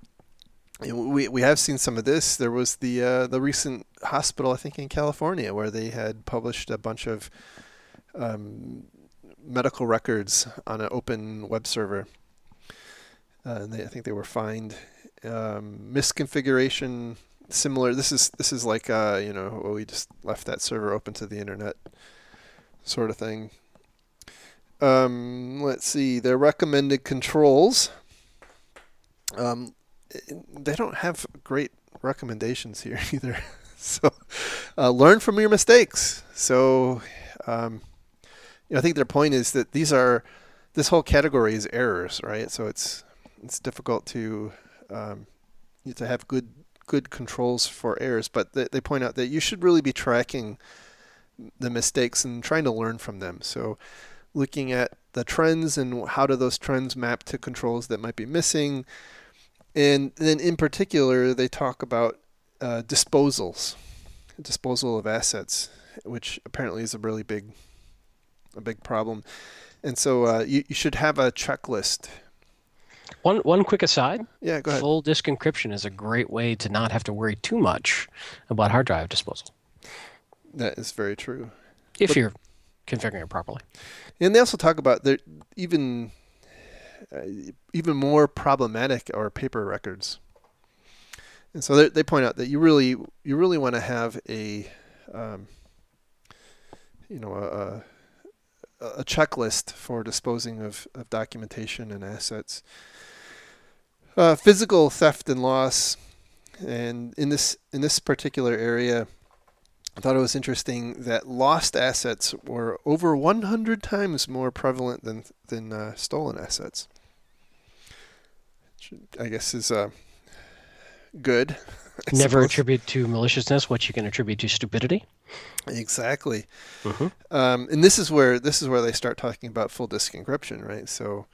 we we have seen some of this. There was the uh, the recent hospital I think in California where they had published a bunch of um, medical records on an open web server. Uh, and they, I think they were fined. Um, misconfiguration, similar. This is this is like uh, you know well, we just left that server open to the internet, sort of thing. Um, let's see. Their recommended controls. Um, they don't have great recommendations here either. so, uh, learn from your mistakes. So, um, you know, I think their point is that these are this whole category is errors, right? So it's it's difficult to um, to have good good controls for errors, but they, they point out that you should really be tracking the mistakes and trying to learn from them. So looking at the trends and how do those trends map to controls that might be missing, and then in particular they talk about uh, disposals, disposal of assets, which apparently is a really big a big problem. And so uh, you, you should have a checklist. One one quick aside: Yeah, go ahead. full disk encryption is a great way to not have to worry too much about hard drive disposal That is very true. if But- you're configuring it properly. And they also talk about there even uh, even more problematic are paper records. And so they, they point out that you really you really want to have a um, you know a, a, a checklist for disposing of, of documentation and assets. Uh, physical theft and loss, and in this in this particular area, I thought it was interesting that lost assets were over 100 times more prevalent than than uh, stolen assets. Which I guess is uh, good. I Never suppose. attribute to maliciousness what you can attribute to stupidity. Exactly. Mhm. Um, and this is where this is where they start talking about full disk encryption, right? So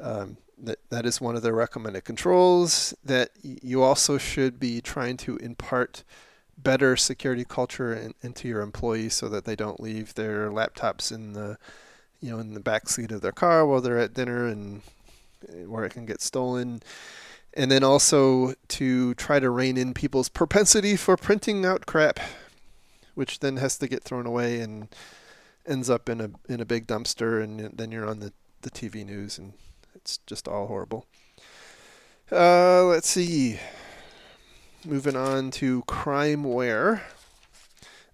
um, that that is one of their recommended controls. That you also should be trying to impart better security culture in, into your employees so that they don't leave their laptops in the you know in the back seat of their car while they're at dinner and uh, where it can get stolen and then also to try to rein in people's propensity for printing out crap which then has to get thrown away and ends up in a in a big dumpster and then you're on the, the TV news and it's just all horrible. Uh, let's see. Moving on to crimeware.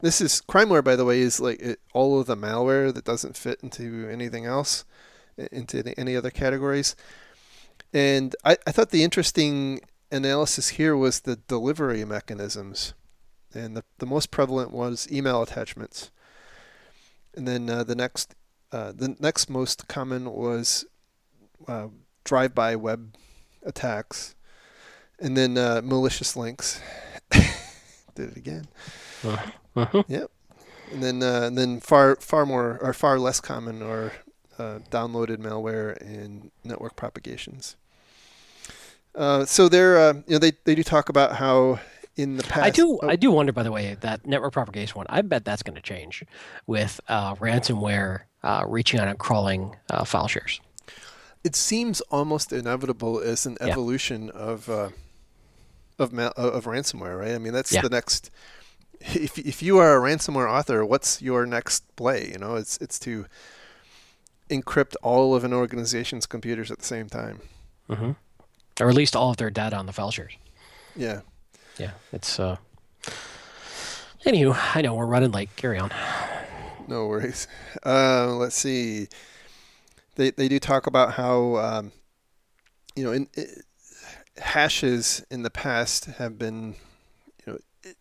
This is crimeware, by the way, is like it, all of the malware that doesn't fit into anything else, into any- any other categories. And I, I thought the interesting analysis here was the delivery mechanisms. And the, the most prevalent was email attachments. And then uh, the next uh, the next most common was uh, drive-by web attacks, and then uh, malicious links. Did it again. Uh-huh. Yep. And then uh, and then far far more or far less common are uh, downloaded malware and network propagations. Uh, so they're uh, you know they, they do talk about how in the past I do oh, I do wonder by the way that network propagation one. I bet that's going to change with uh, ransomware uh, reaching out and crawling uh, file shares. it seems almost inevitable as an Yeah. evolution of uh, of ma- of ransomware, right? I mean that's Yeah. the next. If if you are a ransomware author, what's your next play? You know, it's it's to encrypt all of an organization's computers at the same time. hmm Or at least all of their data on the file shares. Yeah. Yeah, it's. uh Anywho, I know we're running late. Carry on. No worries. Uh, let's see. They they do talk about how um, you know in, i hashes in the past have been you know it,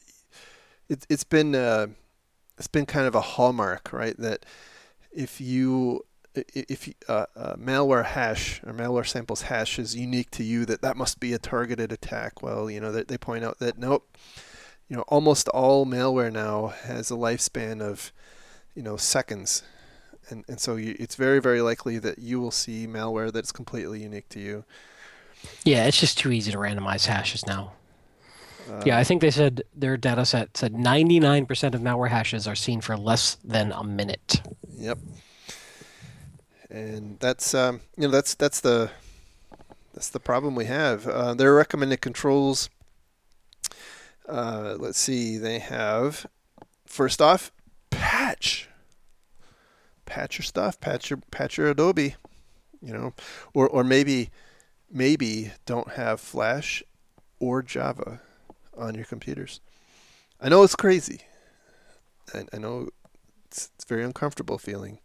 it it's been uh, it's been kind of a hallmark, right? That if you i- i- if uh, uh, malware hash or malware samples hash is unique to you, that that must be a targeted attack. Well, you know they, they point out that nope, you know almost all malware now has a lifespan of you know seconds and and so you, it's very very likely that you will see malware that's completely unique to you Yeah, it's just too easy to randomize hashes now. uh, Yeah, I think they said their data set said 99% of malware hashes are seen for less than a minute. yep and that's um, you know that's that's the that's the problem we have. Uh, their recommended controls uh, let's see they have first off patch. Patch your stuff. Patch your patch your adobe you know. Or or maybe maybe don't have flash or java on your computers. I know it's crazy. I, I know it's, it's very uncomfortable feeling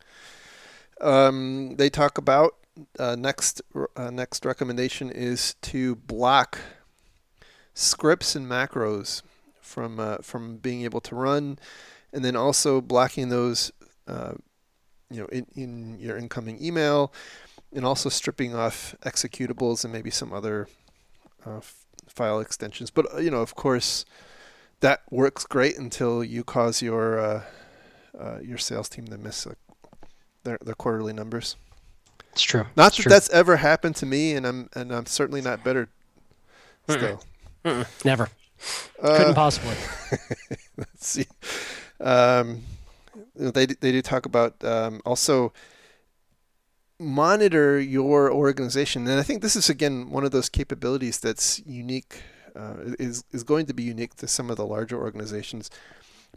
um, they talk about uh, next uh, next recommendation is to block scripts and macros from uh, from being able to run, and then also blocking those uh, you know in, in your incoming email, and also stripping off executables and maybe some other uh, f- file extensions. But uh, you know, of course, that works great until you cause your your sales team to miss a, their their quarterly numbers. It's true. Not It's that true. that's ever happened to me, and I'm and I'm certainly not better. Mm-mm. Still, Mm-mm, never. Uh, Couldn't possibly. let's see. Um, they they do talk about um, also monitor your organization, and I think this is again one of those capabilities that's unique. Uh, is is going to be unique to some of the larger organizations,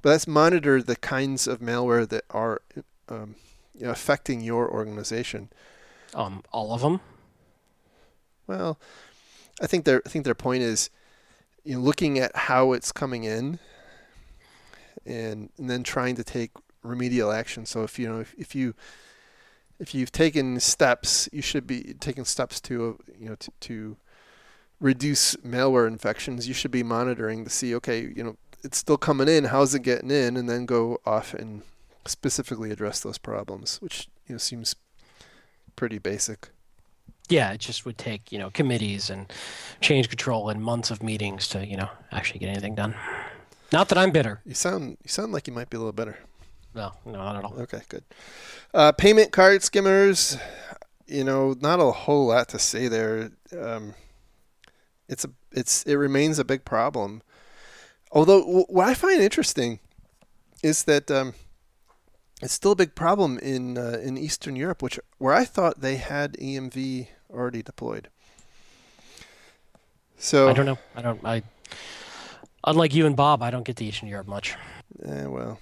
but let's monitor the kinds of malware that are um, affecting your organization. Um, all of them. Well, I think their I think their point is, you know, looking at how it's coming in, and and then trying to take remedial action. So if you know if, if you if you've taken steps, you should be taking steps to you know to, to reduce malware infections. You should be monitoring to see okay you know it's still coming in. How's it getting in? And then go off and specifically address those problems, which you know seems pretty basic. Yeah, it just would take you know committees and change control and months of meetings to you know actually get anything done. Not that I'm bitter. You sound you sound like you might be a little bitter. No, no, not at all. Okay, good. Uh, payment card skimmers, you know, not a whole lot to say there. Um, it's a it's it remains a big problem. Although what I find interesting is that um, it's still a big problem in uh, in Eastern Europe, which where I thought they had EMV already deployed. So I don't know. I don't. I. Unlike you and Bob, I don't get to Eastern Europe much. Eh, well,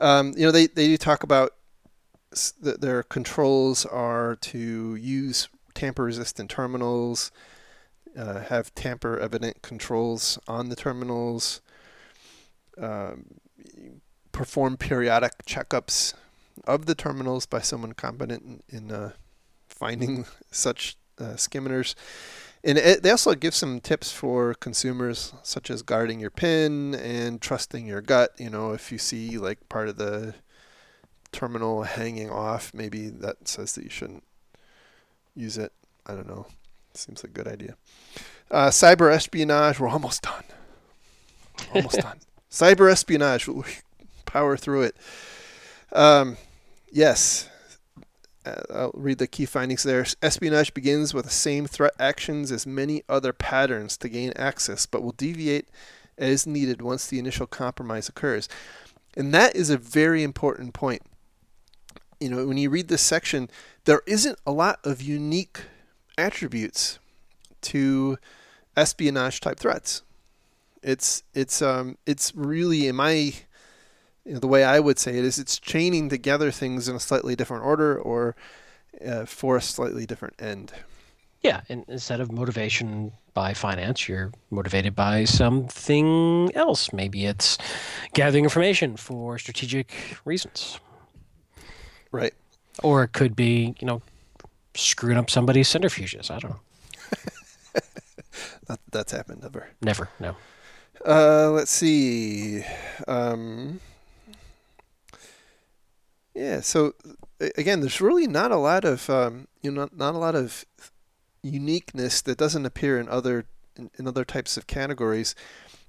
um, you know, they, they do talk about that their controls are to use tamper-resistant terminals, uh, have tamper-evident controls on the terminals, um, perform periodic checkups of the terminals by someone competent in, in uh, finding such uh, skimmers, And it, they also give some tips for consumers, such as guarding your PIN and trusting your gut. You know, if you see like part of the terminal hanging off, maybe that says that you shouldn't use it. I don't know. Seems like a good idea. Uh, cyber espionage. We're almost done. Almost done. Cyber espionage. Power through it. Um, yes. Uh, I'll read the key findings there. Espionage begins with the same threat actions as many other patterns to gain access, but will deviate as needed once the initial compromise occurs. And that is a very important point. You know, when you read this section, there isn't a lot of unique attributes to espionage type threats. It's it's um it's really in my you know, the way I would say it is it's chaining together things in a slightly different order or uh, for a slightly different end. Yeah, and instead of motivation by finance, you're motivated by something else. Maybe it's gathering information for strategic reasons. Right. Or it could be, you know, screwing up somebody's centrifuges. I don't know. that, that's happened never. Never, no. Uh, let's see. Um, yeah. So again, there's really not a lot of um, you know not, not a lot of uniqueness that doesn't appear in other in, in other types of categories.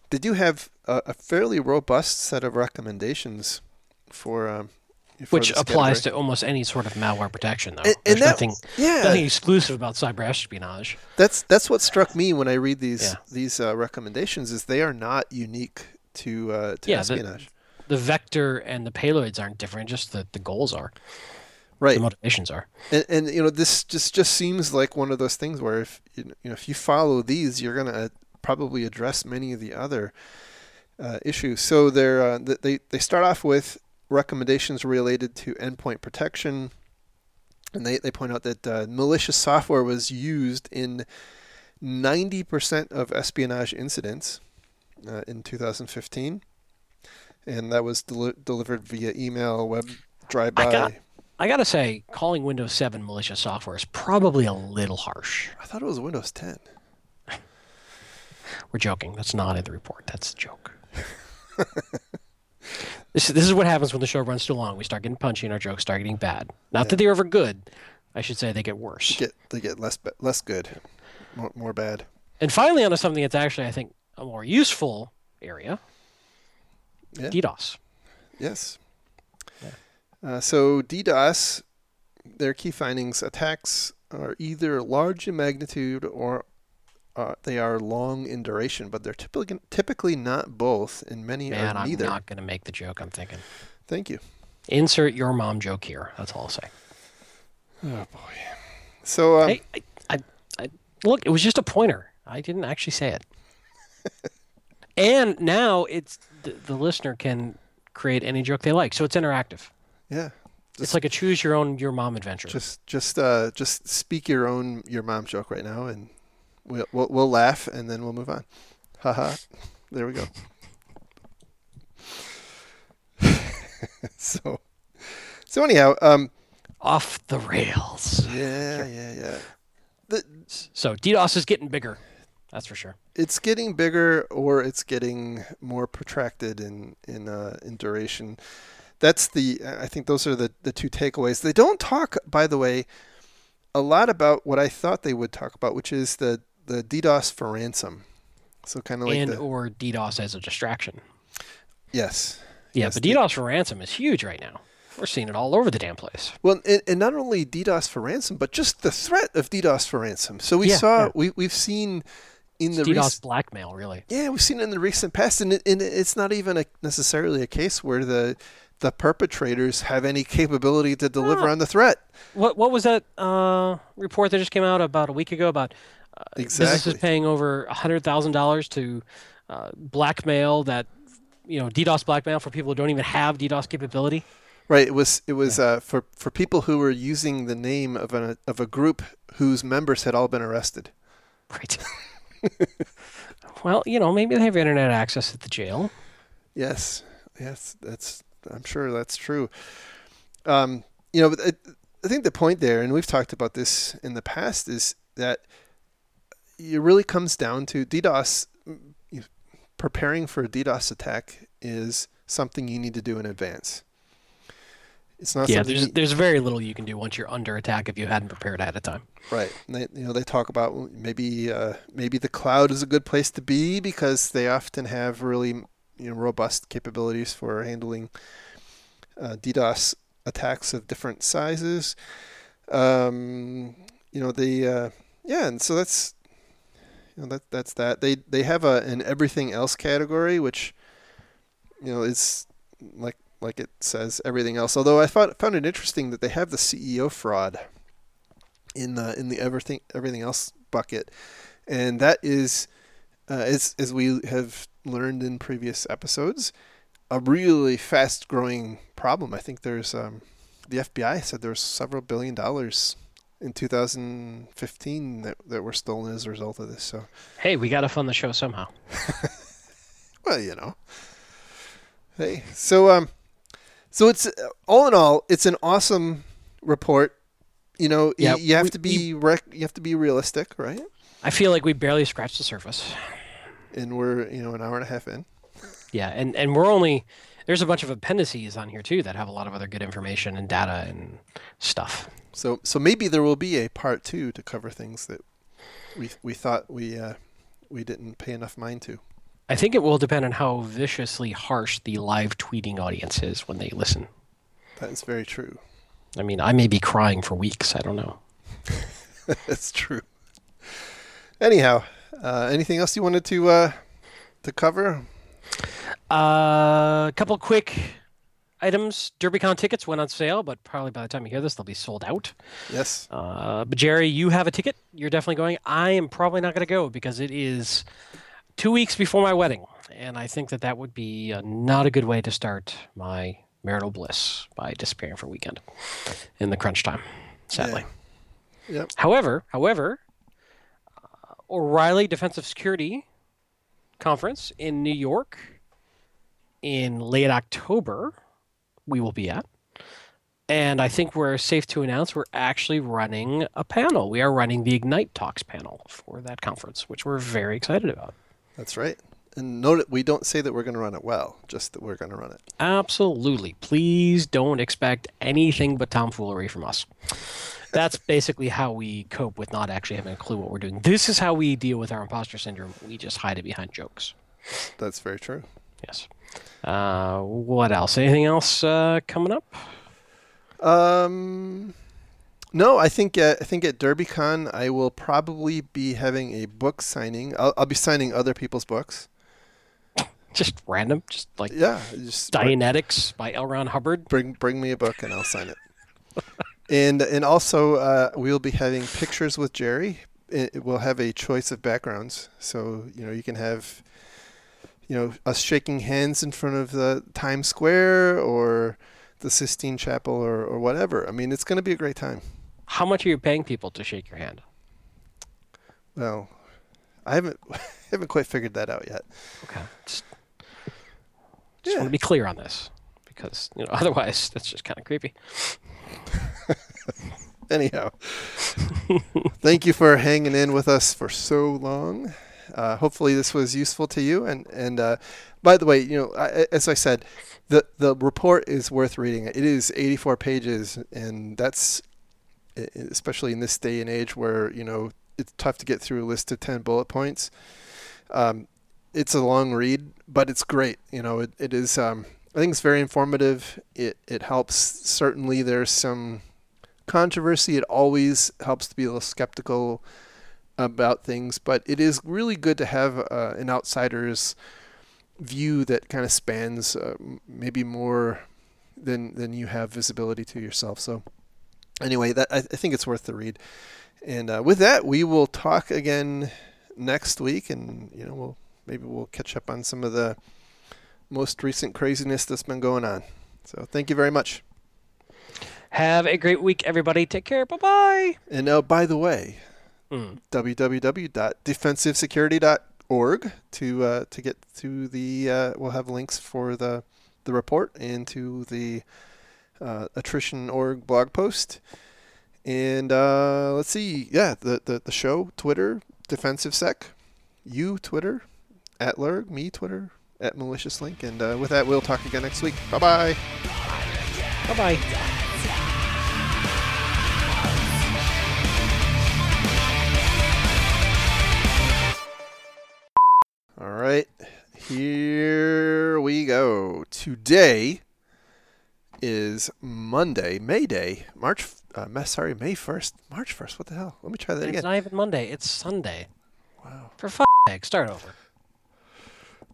They do have a, a fairly robust set of recommendations for um, which applies category. to almost any sort of malware protection, though. And, There's that, nothing, yeah. nothing exclusive about cyber espionage. That's that's what struck me when I read these Yeah. these uh, recommendations is they are not unique to uh, to Yeah, espionage. The vector and the payloads aren't different; just the, the goals are, right. the motivations are. And, and you know this just just seems like one of those things where if you know if you follow these, you're gonna probably address many of the other uh, issues. So they're uh, they they start off with recommendations related to endpoint protection, and they they point out that uh, malicious software was used in 90% of espionage incidents uh, in 2015, and that was deli- delivered via email, web drive-by. I got- I gotta say, calling Windows 7 malicious software is probably a little harsh. I thought it was Windows 10. We're joking. That's not in the report. That's a joke. this, this is what happens when the show runs too long. We start getting punchy and our jokes start getting bad. Not that they're ever good. I should say they get worse. They get they get less less good, more, more bad. And finally, onto something that's actually, I think, a more useful area Yeah. DDoS. Yes. Uh, so DDoS, their key findings: attacks are either large in magnitude or uh, they are long in duration, but they're typically typically not both, and many Man, are I'm not going to make the joke I'm thinking. Thank you. Insert your mom joke here. That's all I'll say. Oh boy. So um, hey, I, I, I, look, it was just a pointer. I didn't actually say it. and now it's the, the listener can create any joke they like, so it's interactive. yeah, it's like a choose your own your mom adventure. just just uh, just speak your own your mom joke right now, and we'll we'll, we'll laugh, and then we'll move on. Haha. there we go. so so anyhow, um, Off the rails. yeah, yeah, yeah. The, So DDoS is getting bigger. That's for sure. it's getting bigger or it's getting more protracted in in uh, in duration. That's the I think those are the the two takeaways. They don't talk, by the way, a lot about what I thought they would talk about, which is the the DDoS for ransom. So kind of like and the or DDoS as a distraction. yes, Yeah, Yes, but the- DDoS for ransom is huge right now. We're seeing it all over the damn place. Well, and, and not only DDoS for ransom, but just the threat of DDoS for ransom. So we Yeah, saw yeah. we we've seen in It's the DDoS recent blackmail, really. Yeah, we've seen it in the recent past, and, it, and it's not even a, necessarily a case where the the perpetrators have any capability to deliver on the threat. What what was that uh, report that just came out about a week ago about uh, businesses paying over hundred thousand dollars to uh, blackmail that you know DDoS blackmail for people who don't even have DDoS capability? Right. It was it was uh, for for people who were using the name of a of a group whose members had all been arrested. Right. well, you know, maybe they have internet access at the jail. Yes, yes, that's I'm sure that's true. Um, you know, I, I think the point there, and we've talked about this in the past, is that it really comes down to DDoS. Preparing for a DDoS attack is something you need to do in advance. It's not. Yeah, there's you, there's very little you can do once you're under attack if you hadn't prepared ahead of time. Right. They, you know, they talk about maybe uh, maybe the cloud is a good place to be because they often have really you know robust capabilities for handling uh, DDoS attacks of different sizes. Um, you know, the uh, yeah, and so that's you know that that's that. They they have a an everything else category, which you know is like like it says everything else. Although I found found it interesting that they have the CEO fraud in the in the everything everything else bucket, and that is uh, as as we have learned in previous episodes, a really fast growing problem. I think there's um, the FBI said there there's several billion dollars in 2015 that, that were stolen as a result of this. So hey, we got to fund the show somehow. well, you know. Hey, so um, so it's all in all, it's an awesome report. You know, yeah, you, you have we, to be rec- you have to be realistic, right? I feel like we barely scratched the surface. And we're you know an hour and a half in. Yeah, and and we're only there's a bunch of appendices on here too that have a lot of other good information and data and stuff. So so maybe there will be a part two to cover things that we we thought we uh, we didn't pay enough mind to. I think it will depend on how viciously harsh the live tweeting audience is when they listen. That is very true. I mean, I may be crying for weeks. I don't know. That's true. Anyhow, uh, anything else you wanted to uh, to cover? Uh, a couple quick items. DerbyCon tickets went on sale, but probably by the time you hear this, they'll be sold out. Yes. Uh, but Jerry, you have a ticket. You're definitely going. I am probably not going to go because it is two weeks before my wedding, and I think that that would be uh, not a good way to start my marital bliss by disappearing for a weekend in the crunch time. Sadly. Yeah. Yep. However, however, uh, O'Reilly Defensive Security Conference in New York in late October, we will be at. And I think we're safe to announce we're actually running a panel. We are running the Ignite Talks panel for that conference, which we're very excited about. That's right. And note we don't say that we're going to run it well, just that we're going to run it. Absolutely. Please don't expect anything but tomfoolery from us. That's basically how we cope with not actually having a clue what we're doing. This is how we deal with our imposter syndrome. We just hide it behind jokes. That's very true. Yes. Uh, what else? Anything else uh, coming up? Um, no, I think uh, I think at DerbyCon I will probably be having a book signing. I'll, I'll be signing other people's books. Just random, just like yeah, just Dianetics by L. Ron Hubbard. Bring bring me a book and I'll sign it. and and also uh, we'll be having pictures with Jerry. It, we'll have a choice of backgrounds, so you know you can have you know us shaking hands in front of the Times Square or the Sistine Chapel or, or whatever. I mean, it's going to be a great time. How much are you paying people to shake your hand? Well, I haven't haven't quite figured that out yet. Okay. Just, just yeah. want to be clear on this because you know otherwise that's just kind of creepy. Anyhow, thank you for hanging in with us for so long. Uh, hopefully, this was useful to you. And and uh, by the way, you know, I, as I said, the the report is worth reading. It is 84 pages, and that's especially in this day and age where you know it's tough to get through a list of 10 bullet points. Um, it's a long read, but it's great. You know, it, it is. Um, I think it's very informative. It it helps. Certainly, there's some controversy. It always helps to be a little skeptical about things, but it is really good to have uh, an outsider's view that kind of spans uh, maybe more than than you have visibility to yourself. So anyway, that I, I think it's worth the read. And uh, with that, we will talk again next week, and you know, we'll maybe we'll catch up on some of the most recent craziness that's been going on. So thank you very much. Have a great week, everybody. Take care. Bye bye. And now, by the way, mm. www.defensivesecurity.org to uh, to get to the. Uh, we'll have links for the the report and to the uh, attrition.org blog post. And uh, let's see, yeah, the, the, the show, Twitter, Defensive Sec, you Twitter, at Lerg, me Twitter, at Malicious Link. And uh, with that, we'll talk again next week. Bye bye. Bye bye. All right, here we go. Today is Monday, May Day, March. Uh, sorry, May first, March first. What the hell? Let me try that It's again. It's not even Monday. It's Sunday. Wow. For fuck's sake, start over.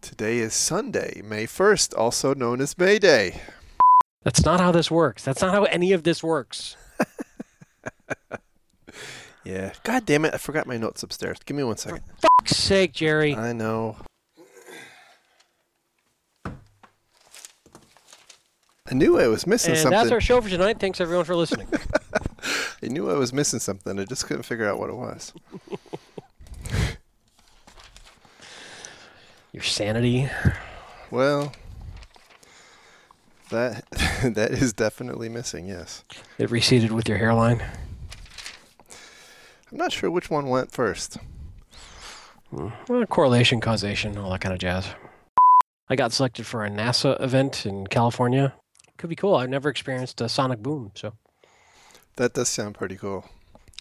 Today is Sunday, May first, also known as May Day. That's not how this works. That's not how any of this works. Yeah. God damn it! I forgot my notes upstairs. Give me one second. Fuck's sake, Jerry. I know. I knew I was missing And something. that's our show for tonight. Thanks everyone for listening. I knew I was missing something. I just couldn't figure out what it was. Your sanity. Well, that that is definitely missing. Yes. It receded with your hairline. I'm not sure which one went first. Hmm. Well, correlation, causation, all that kind of jazz. I got selected for a NASA event in California. Could be cool. I've never experienced a sonic boom, so That does sound pretty cool.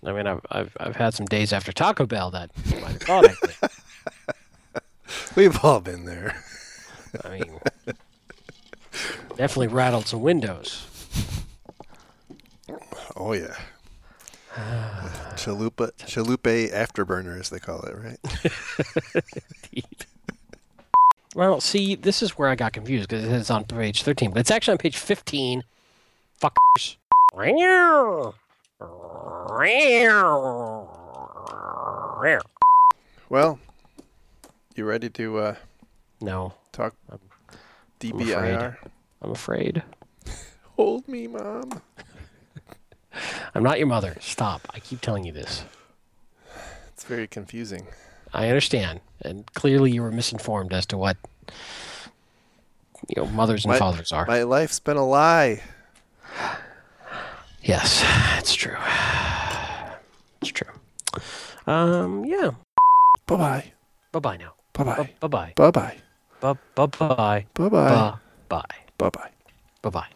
I mean, I've I've, I've had some days after Taco Bell that might have thought I could. We've all been there. I mean, definitely rattled some windows. Oh yeah. Chalupa chalupe afterburner as they call it, right? Well, see, this is where I got confused because it's on page 13, but it's actually on page 15. Fuckers. Well, you ready to uh, No, talk I'm DBIR? I'm afraid. Hold me, mom. I'm not your mother. Stop. I keep telling you this. It's very confusing. I understand, and clearly you were misinformed as to what you know mothers and My- fathers are. My life's been a lie. Yes, it's true. It's true. Um, yeah. Bye bye. Bye bye now. Bye bye. Bye bye. Bye bye. Bye bye. Bye bye. Bye bye. Bye Bye bye. bye. Bye bye.